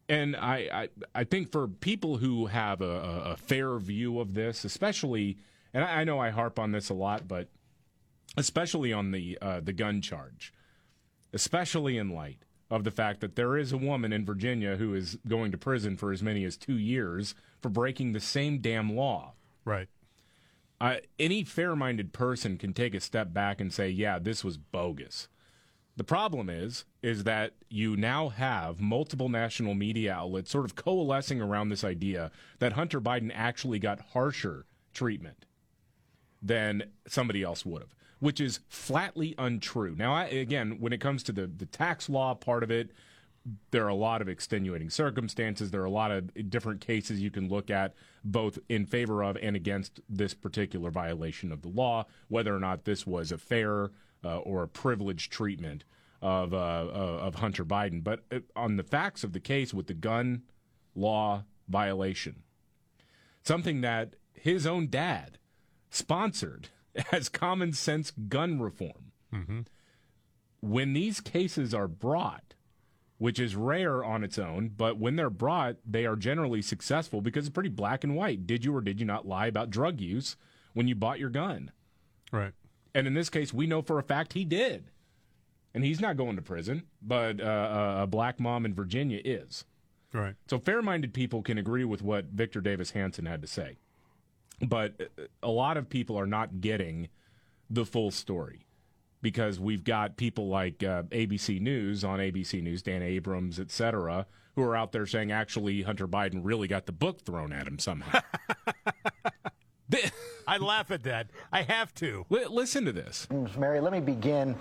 And I, I, I think for people who have a, a, fair view of this, especially, and I, I know I harp on this a lot, but especially on the uh, the gun charge, especially in light of the fact that there is a woman in Virginia who is going to prison for as many as two years for breaking the same damn law. Right. Any fair-minded person can take a step back and say, "Yeah, this was bogus." The problem is, is that you now have multiple national media outlets sort of coalescing around this idea that Hunter Biden actually got harsher treatment than somebody else would have, which is flatly untrue. Now, I, again, when it comes to the, the tax law part of it, there are a lot of extenuating circumstances. There are a lot of different cases you can look at, both in favor of and against this particular violation of the law, whether or not this was a fair uh, or a privileged treatment of uh, uh, of Hunter Biden. But uh, on the facts of the case with the gun law violation, something that his own dad sponsored as common sense gun reform. Mm-hmm. When these cases are brought, which is rare on its own, but when they're brought, they are generally successful because it's pretty black and white. Did you or did you not lie about drug use when you bought your gun? Right. And in this case, we know for a fact he did. And he's not going to prison, but uh, a black mom in Virginia is. Right. So fair minded people can agree with what Victor Davis Hanson had to say. But uh, a lot of people are not getting the full story because we've got people like uh, ABC News on ABC News, Dan Abrams, et cetera, who are out there saying actually Hunter Biden really got the book thrown at him somehow. I laugh at that. I have to. listen to this. Mary, let me begin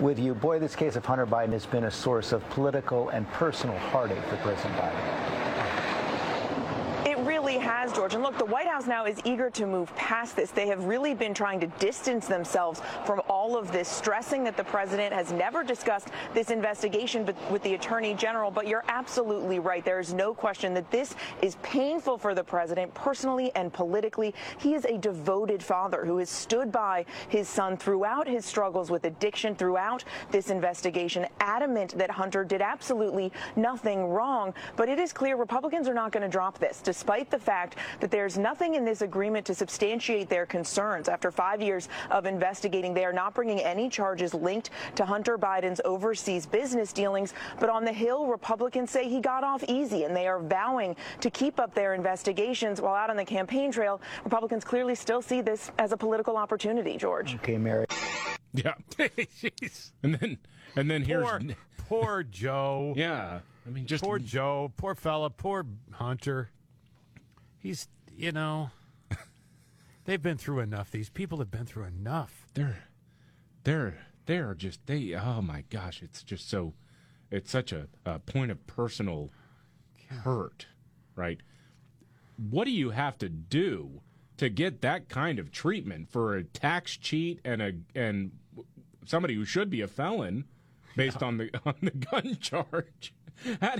with you. Boy, this case of Hunter Biden has been a source of political and personal heartache for President Biden. Has, George. And look, the White House now is eager to move past this. They have really been trying to distance themselves from all of this, stressing that the president has never discussed this investigation with the attorney general. But you're absolutely right. There is no question that this is painful for the president personally and politically. He is a devoted father who has stood by his son throughout his struggles with addiction, throughout this investigation, adamant that Hunter did absolutely nothing wrong. But it is clear Republicans are not going to drop this, despite the fact that there's nothing in this agreement to substantiate their concerns. After five years of investigating, they are not bringing any charges linked to Hunter Biden's overseas business dealings. But on the Hill, Republicans say he got off easy, and they are vowing to keep up their investigations. While out on the campaign trail, Republicans clearly still see this as a political opportunity, George. Okay, Mary. Yeah. And then and then here's Poor, poor Joe. Yeah. I mean, just poor Joe, poor fella, poor Hunter. He's, you know, they've been through enough. These people have been through enough. They're, they're, they're just they. Oh my gosh, it's just so, it's such a, a point of personal hurt, right? What do you have to do to get that kind of treatment for a tax cheat and a and somebody who should be a felon based on the on the gun charge? How,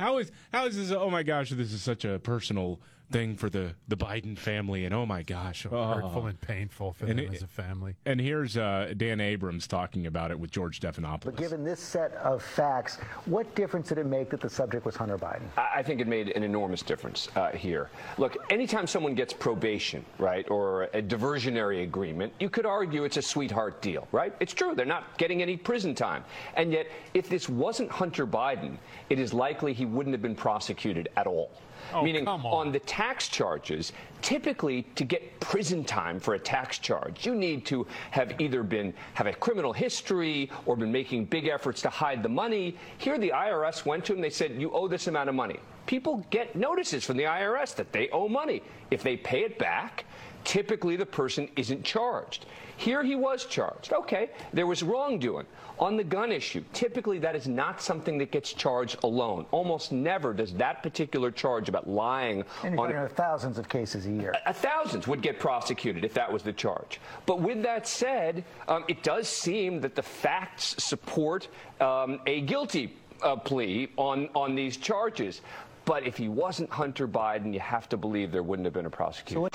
how is how is this? Oh my gosh, this is such a personal thing for the the Biden family, and oh my gosh, oh. Hurtful and painful for And them it- as a family. And here's uh, Dan Abrams talking about it with George Stephanopoulos. But given this set of facts, what difference did it make that the subject was Hunter Biden? I I think it made an enormous difference uh, here. Look, anytime someone gets probation, right, or a diversionary agreement, you could argue it's a sweetheart deal, right? It's true, they're not getting any prison time. And yet, if this wasn't Hunter Biden, it is likely he wouldn't have been prosecuted at all. Oh, Meaning, come on. the tax charges, typically to get prison time for a tax charge, you need to have either been have a criminal history or been making big efforts to hide the money. Here, the IRS went to him. They said, "You owe this amount of money." People get notices from the IRS that they owe money. If they pay it back, typically the person isn't charged. Here he was charged. Okay, there was wrongdoing. On the gun issue, typically that is not something that gets charged alone. Almost never does that particular charge about lying And you're on talking about thousands of cases a year. a thousands would get prosecuted if that was the charge. But with that said, um, it does seem that the facts support um, a guilty uh, plea on, on these charges. But if he wasn't Hunter Biden, you have to believe there wouldn't have been a prosecution.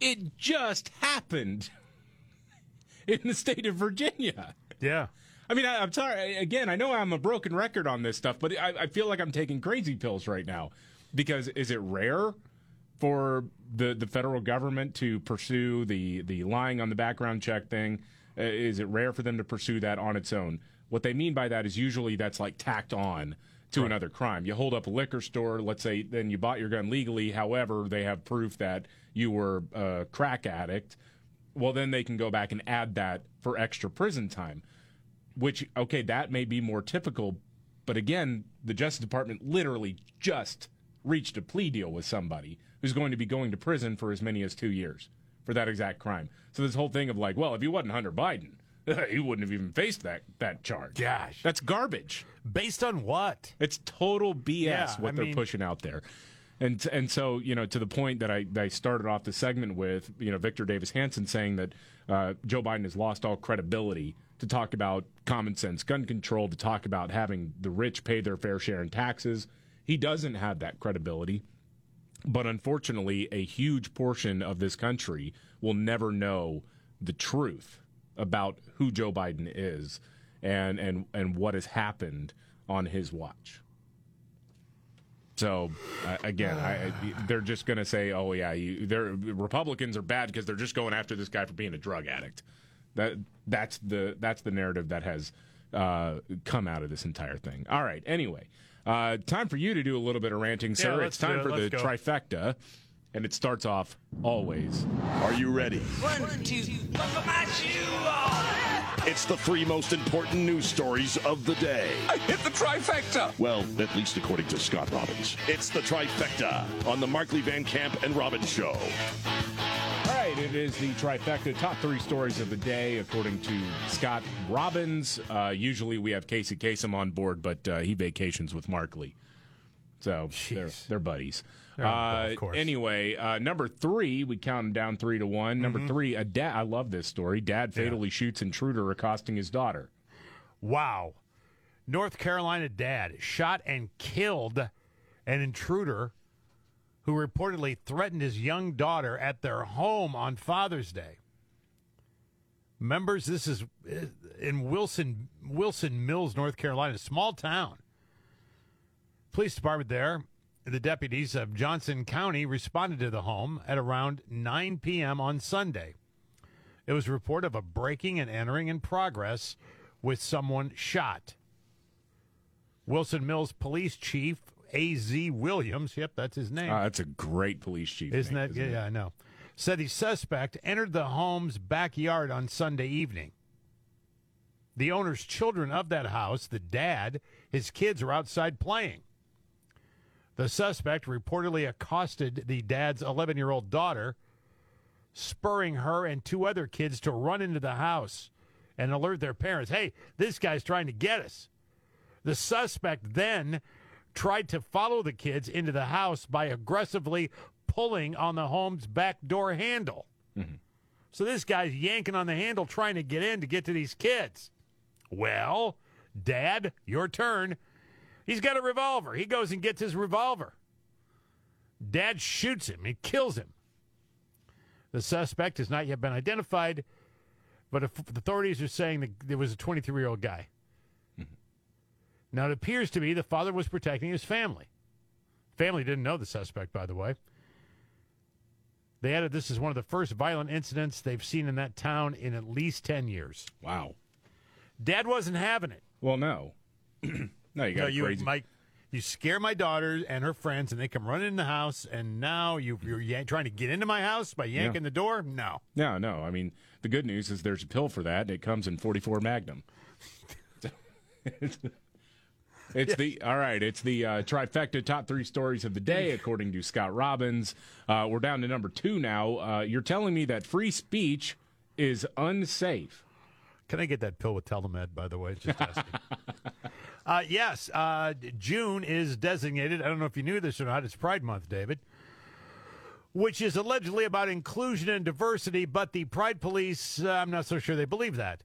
It just happened in the state of Virginia. Yeah. I mean, I, I'm sorry. Again, I know I'm a broken record on this stuff, but I, I feel like I'm taking crazy pills right now. Because is it rare for the, the federal government to pursue the, the lying on the background check thing? Uh, is it rare for them to pursue that on its own? What they mean by that is usually that's like tacked on to another crime. You hold up a liquor store, let's say, then you bought your gun legally. However, they have proof that you were a crack addict. Well, then they can go back and add that for extra prison time which okay that may be more typical but again the justice department literally just reached a plea deal with somebody who's going to be going to prison for as many as two years for that exact crime so this whole thing of like well if he wasn't hunter biden he wouldn't have even faced that that charge Gosh. that's garbage Based on what? it's total BS Yeah, what I they're mean- pushing out there. And and so you know to the point that I, that I started off the segment with you know Victor Davis Hanson saying that uh, Joe Biden has lost all credibility to talk about common sense gun control to talk about having the rich pay their fair share in taxes. He doesn't have that credibility. But unfortunately, a huge portion of this country will never know the truth about who Joe Biden is and and and what has happened on his watch. So uh, again, I, I, they're just going to say, "Oh yeah, you, they're, Republicans are bad because they're just going after this guy for being a drug addict." That that's the that's the narrative that has uh, come out of this entire thing. All right. Anyway, uh, time for you to do a little bit of ranting, sir. let's it's time it. for the Let's go. trifecta, and it starts off always. Are you ready? One, two, buckle my shoe on. It's the three most important news stories of the day. I hit the trifecta. Well, at least according to Scott Robbins. It's the trifecta on the Markley Van Camp and Robbins Show. All right, it is the trifecta top three stories of the day, according to Scott Robbins. Uh, usually we have Casey Kasem on board, but uh, he vacations with Markley. So they're, they're buddies. They're on the Uh, golf course. anyway, uh, number three, we count them down three to one. Number Mhm. three, a dad. I love this story. Dad fatally shoots intruder accosting his daughter. Wow. North Carolina dad shot and killed an intruder who reportedly threatened his young daughter at their home on Father's Day. Members, this is uh, in Wilson Wilson Mills, North Carolina, small town. Police department there, the deputies of Johnston County responded to the home at around 9 p.m. on Sunday. It was a report of a breaking and entering in progress with someone shot. Wilson Mills Police Chief A.Z. Williams, yep, that's his name. Uh, that's a great police chief. Isn't name, that? yeah, it? yeah, I know. Said the suspect entered the home's backyard on Sunday evening. The owner's children of that house, the dad, his kids are outside playing. The suspect reportedly accosted the dad's 11 year old daughter, spurring her and two other kids to run into the house and alert their parents hey, this guy's trying to get us. The suspect then tried to follow the kids into the house by aggressively pulling on the home's back door handle. Mm-hmm. So this guy's yanking on the handle trying to get in to get to these kids. Well, Dad, your turn. He's got a revolver. He goes and gets his revolver. Dad shoots him. He kills him. The suspect has not yet been identified, but authorities are saying that there was a 23 year old guy. Mm-hmm. Now, it appears to me the father was protecting his family. Family didn't know the suspect, by the way. They added this is one of the first violent incidents they've seen in that town in at least 10 years. Wow. Dad wasn't having it. Well, no. no, you got no, you, crazy. Mike, you scare my daughter and her friends, and they come running in the house, and now you, you're yank, trying to get into my house by yanking the door? No. No, no. I mean, the good news is there's a pill for that. and It comes in 44 Magnum. it's, It's the all right. It's the uh, trifecta top three stories of the day, according to Scott Robbins. Uh, we're down to number two now. Uh, you're telling me that free speech is unsafe. Can I get that pill with Telemed, by the way? Just asking. uh, yes, uh, June is designated. I don't know if you knew this or not. It's Pride Month, David, which is allegedly about inclusion and diversity. But the Pride Police, uh, I'm not so sure they believe that.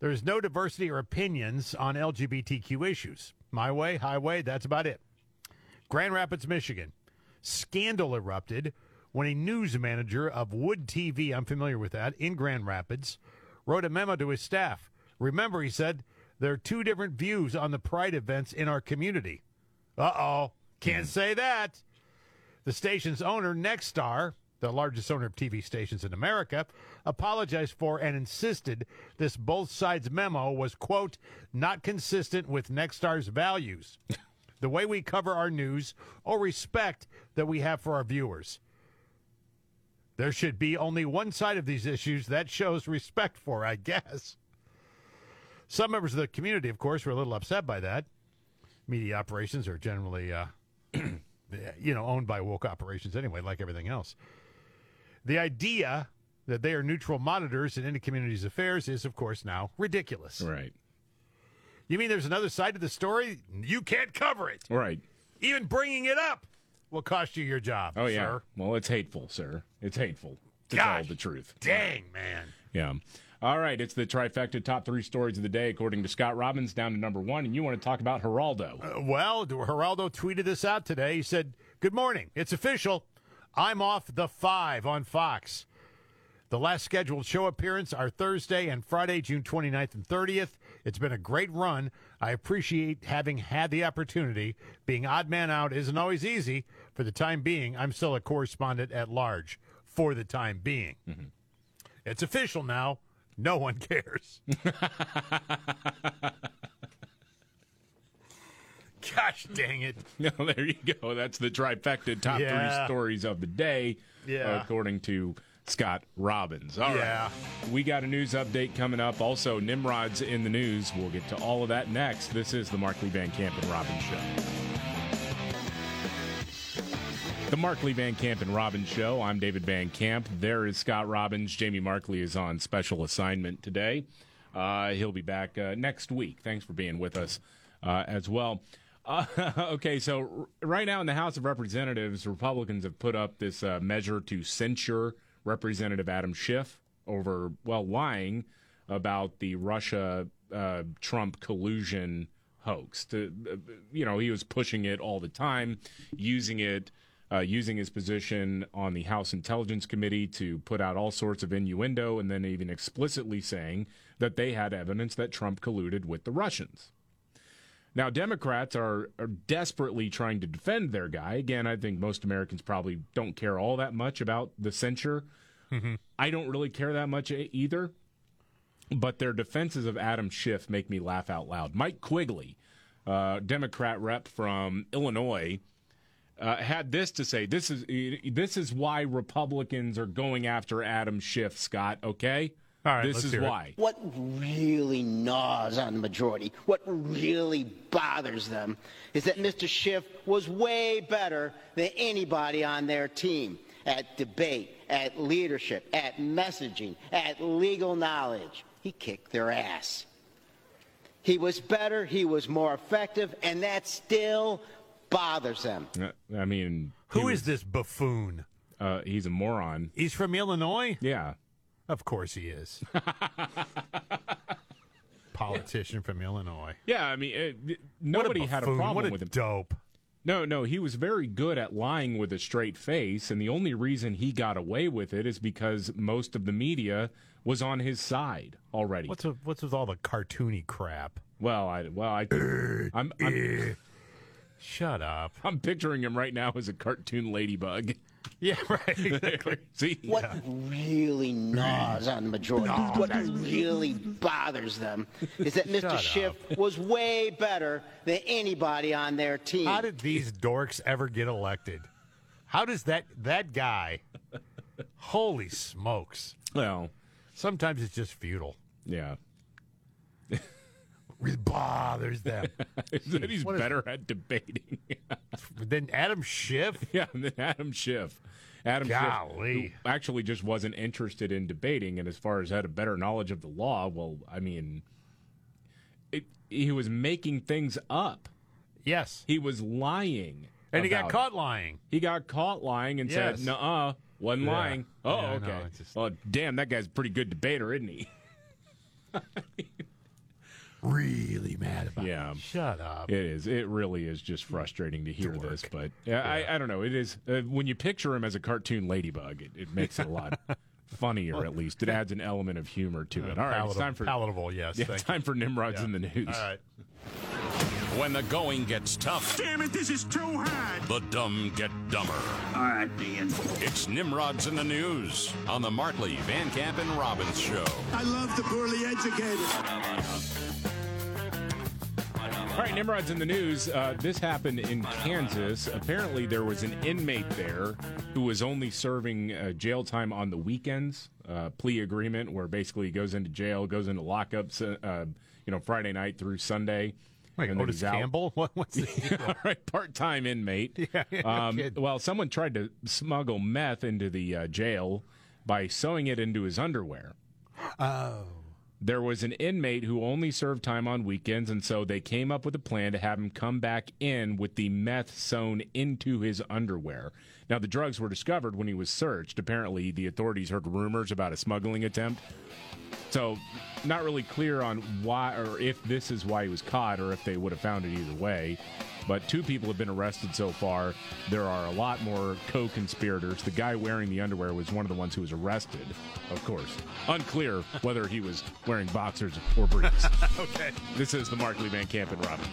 There is no diversity or opinions on LGBTQ issues. My way, highway, that's about it. Grand Rapids, Michigan. Scandal erupted when a news manager of Wood TV, I'm familiar with that, in Grand Rapids, wrote a memo to his staff. Remember, he said, there are two different views on the pride events in our community. Uh oh. Can't say that. The station's owner, Nexstar, the largest owner of TV stations in America, apologized for and insisted this both sides memo was, quote, not consistent with Nexstar's values, the way we cover our news, or respect that we have for our viewers. There should be only one side of these issues that shows respect for, I guess. Some members of the community, of course, were a little upset by that. Media operations are generally, uh, you know, owned by woke operations anyway, like everything else. The idea that they are neutral monitors in any community's affairs is, of course, now ridiculous. Right. You mean there's another side to the story? You can't cover it. Right. Even bringing it up will cost you your job. Oh yeah. sir. Well, it's hateful, sir. It's hateful to Gosh, tell the truth. Dang, man. Yeah. All right, it's the trifecta top three stories of the day, according to Scott Robbins, down to number one, and you want to talk about Geraldo. Uh, well, Geraldo tweeted this out today. He said, Good morning. It's official. I'm off the five on Fox. The last scheduled show appearance are Thursday and Friday, June 29th and 30th. It's been a great run. I appreciate having had the opportunity. Being odd man out isn't always easy. For the time being, I'm still a correspondent at large. For the time being. Mm-hmm. It's official now. No one cares. Gosh dang it. No, there you go. That's the trifecta top Yeah. three stories of the day, Yeah. according to Scott Robbins. All right. Yeah. We got a news update coming up. Also, Nimrod's in the news. We'll get to all of that next. This is the Markley Van Camp and Robbins Show. The Markley Van Camp and Robbins Show. I'm David Van Camp. There is Scott Robbins. Jamie Markley is on special assignment today. Uh, he'll be back uh, next week. Thanks for being with us uh, as well. Uh, okay, so r- right now in the House of Representatives, Republicans have put up this uh, measure to censure Representative Adam Schiff over, well, lying about the Russia uh, Trump collusion hoax. To, you know, he was pushing it all the time, using it. Uh, using his position on the House Intelligence Committee to put out all sorts of innuendo and then even explicitly saying that they had evidence that Trump colluded with the Russians. Now, Democrats are, are desperately trying to defend their guy. Again, I think most Americans probably don't care all that much about the censure. I don't really care that much either. But their defenses of Adam Schiff make me laugh out loud. Mike Quigley, uh, Democrat rep from Illinois, uh, had this to say. This is this is why Republicans are going after Adam Schiff. Scott, okay? All right, this is hear it. why. What really gnaws on the majority, what really bothers them, is that Mr. Schiff was way better than anybody on their team at debate, at leadership, at messaging, at legal knowledge. He kicked their ass. He was better, he was more effective, and that still bothers them. Uh, I mean, Who is this buffoon? Uh, he's a moron. He's from Illinois? Yeah. Of course he is. Politician from Illinois. Yeah, I mean, it, nobody had a buffoon. problem What a with him. dope. No, no, he was very good at lying with a straight face, and the only reason he got away with it is because most of the media was on his side already. What's with, what's with all the cartoony crap? Well, I well I I'm, I'm shut up. I'm picturing him right now as a cartoon ladybug. Yeah, right. Exactly. See, What really gnaws on the majority, what really bothers them, is that Mr. Shut Schiff was way better than anybody on their team. How did these dorks ever get elected? How does that that guy? Holy smokes! Well, sometimes it's just futile. Yeah. Really bothers them. that he's What better at debating than Adam Schiff. Yeah, than Adam Schiff. Adam Schiff, Golly. who actually just wasn't interested in debating, and as far as had a better knowledge of the law, well, I mean, it, he was making things up. Yes, he was lying, And he got it. caught lying. He got caught lying and Yes. said, "Nuh-uh, wasn't Yeah. lying." Oh, Yeah, okay. it's just- Well, damn, that guy's a pretty good debater, isn't he? really mad about yeah. it. Shut up. It is. It really is just frustrating to hear this, but yeah, I, I don't know. It is uh, when you picture him as a cartoon ladybug, it, it makes it a lot funnier. At least it adds an element of humor to it. All right, it's time for palatable, yes, Yeah, time for Nimrods Yeah. in the news. All right. When the going gets tough. Damn it, this is too hard. The dumb get dumber. All right, Ian. It's Nimrods in the news on the Markley, Van Camp, and Robbins show. I love the poorly educated. All right, Nimrod's in the news. Uh, this happened in Kansas. Apparently, there was an inmate there who was only serving uh, jail time on the weekends. Uh, plea agreement where basically he goes into jail, goes into lockups, uh, you know, Friday night through Sunday. Wait, and Otis. Campbell? What, what's the All right, part-time inmate. Yeah, yeah, um, well, someone tried to smuggle meth into the uh, jail by sewing it into his underwear. Oh. There was an inmate who only served time on weekends, and so they came up with a plan to have him come back in with the meth sewn into his underwear. Now, the drugs were discovered when he was searched. Apparently, the authorities heard rumors about a smuggling attempt. So, not really clear on why or if this is why he was caught or if they would have found it either way. But two people have been arrested so far. There are a lot more co conspirators. The guy wearing the underwear was one of the ones who was arrested, of course. Unclear whether he was wearing boxers or briefs. okay. This is the Markley Van Camp and Robbins.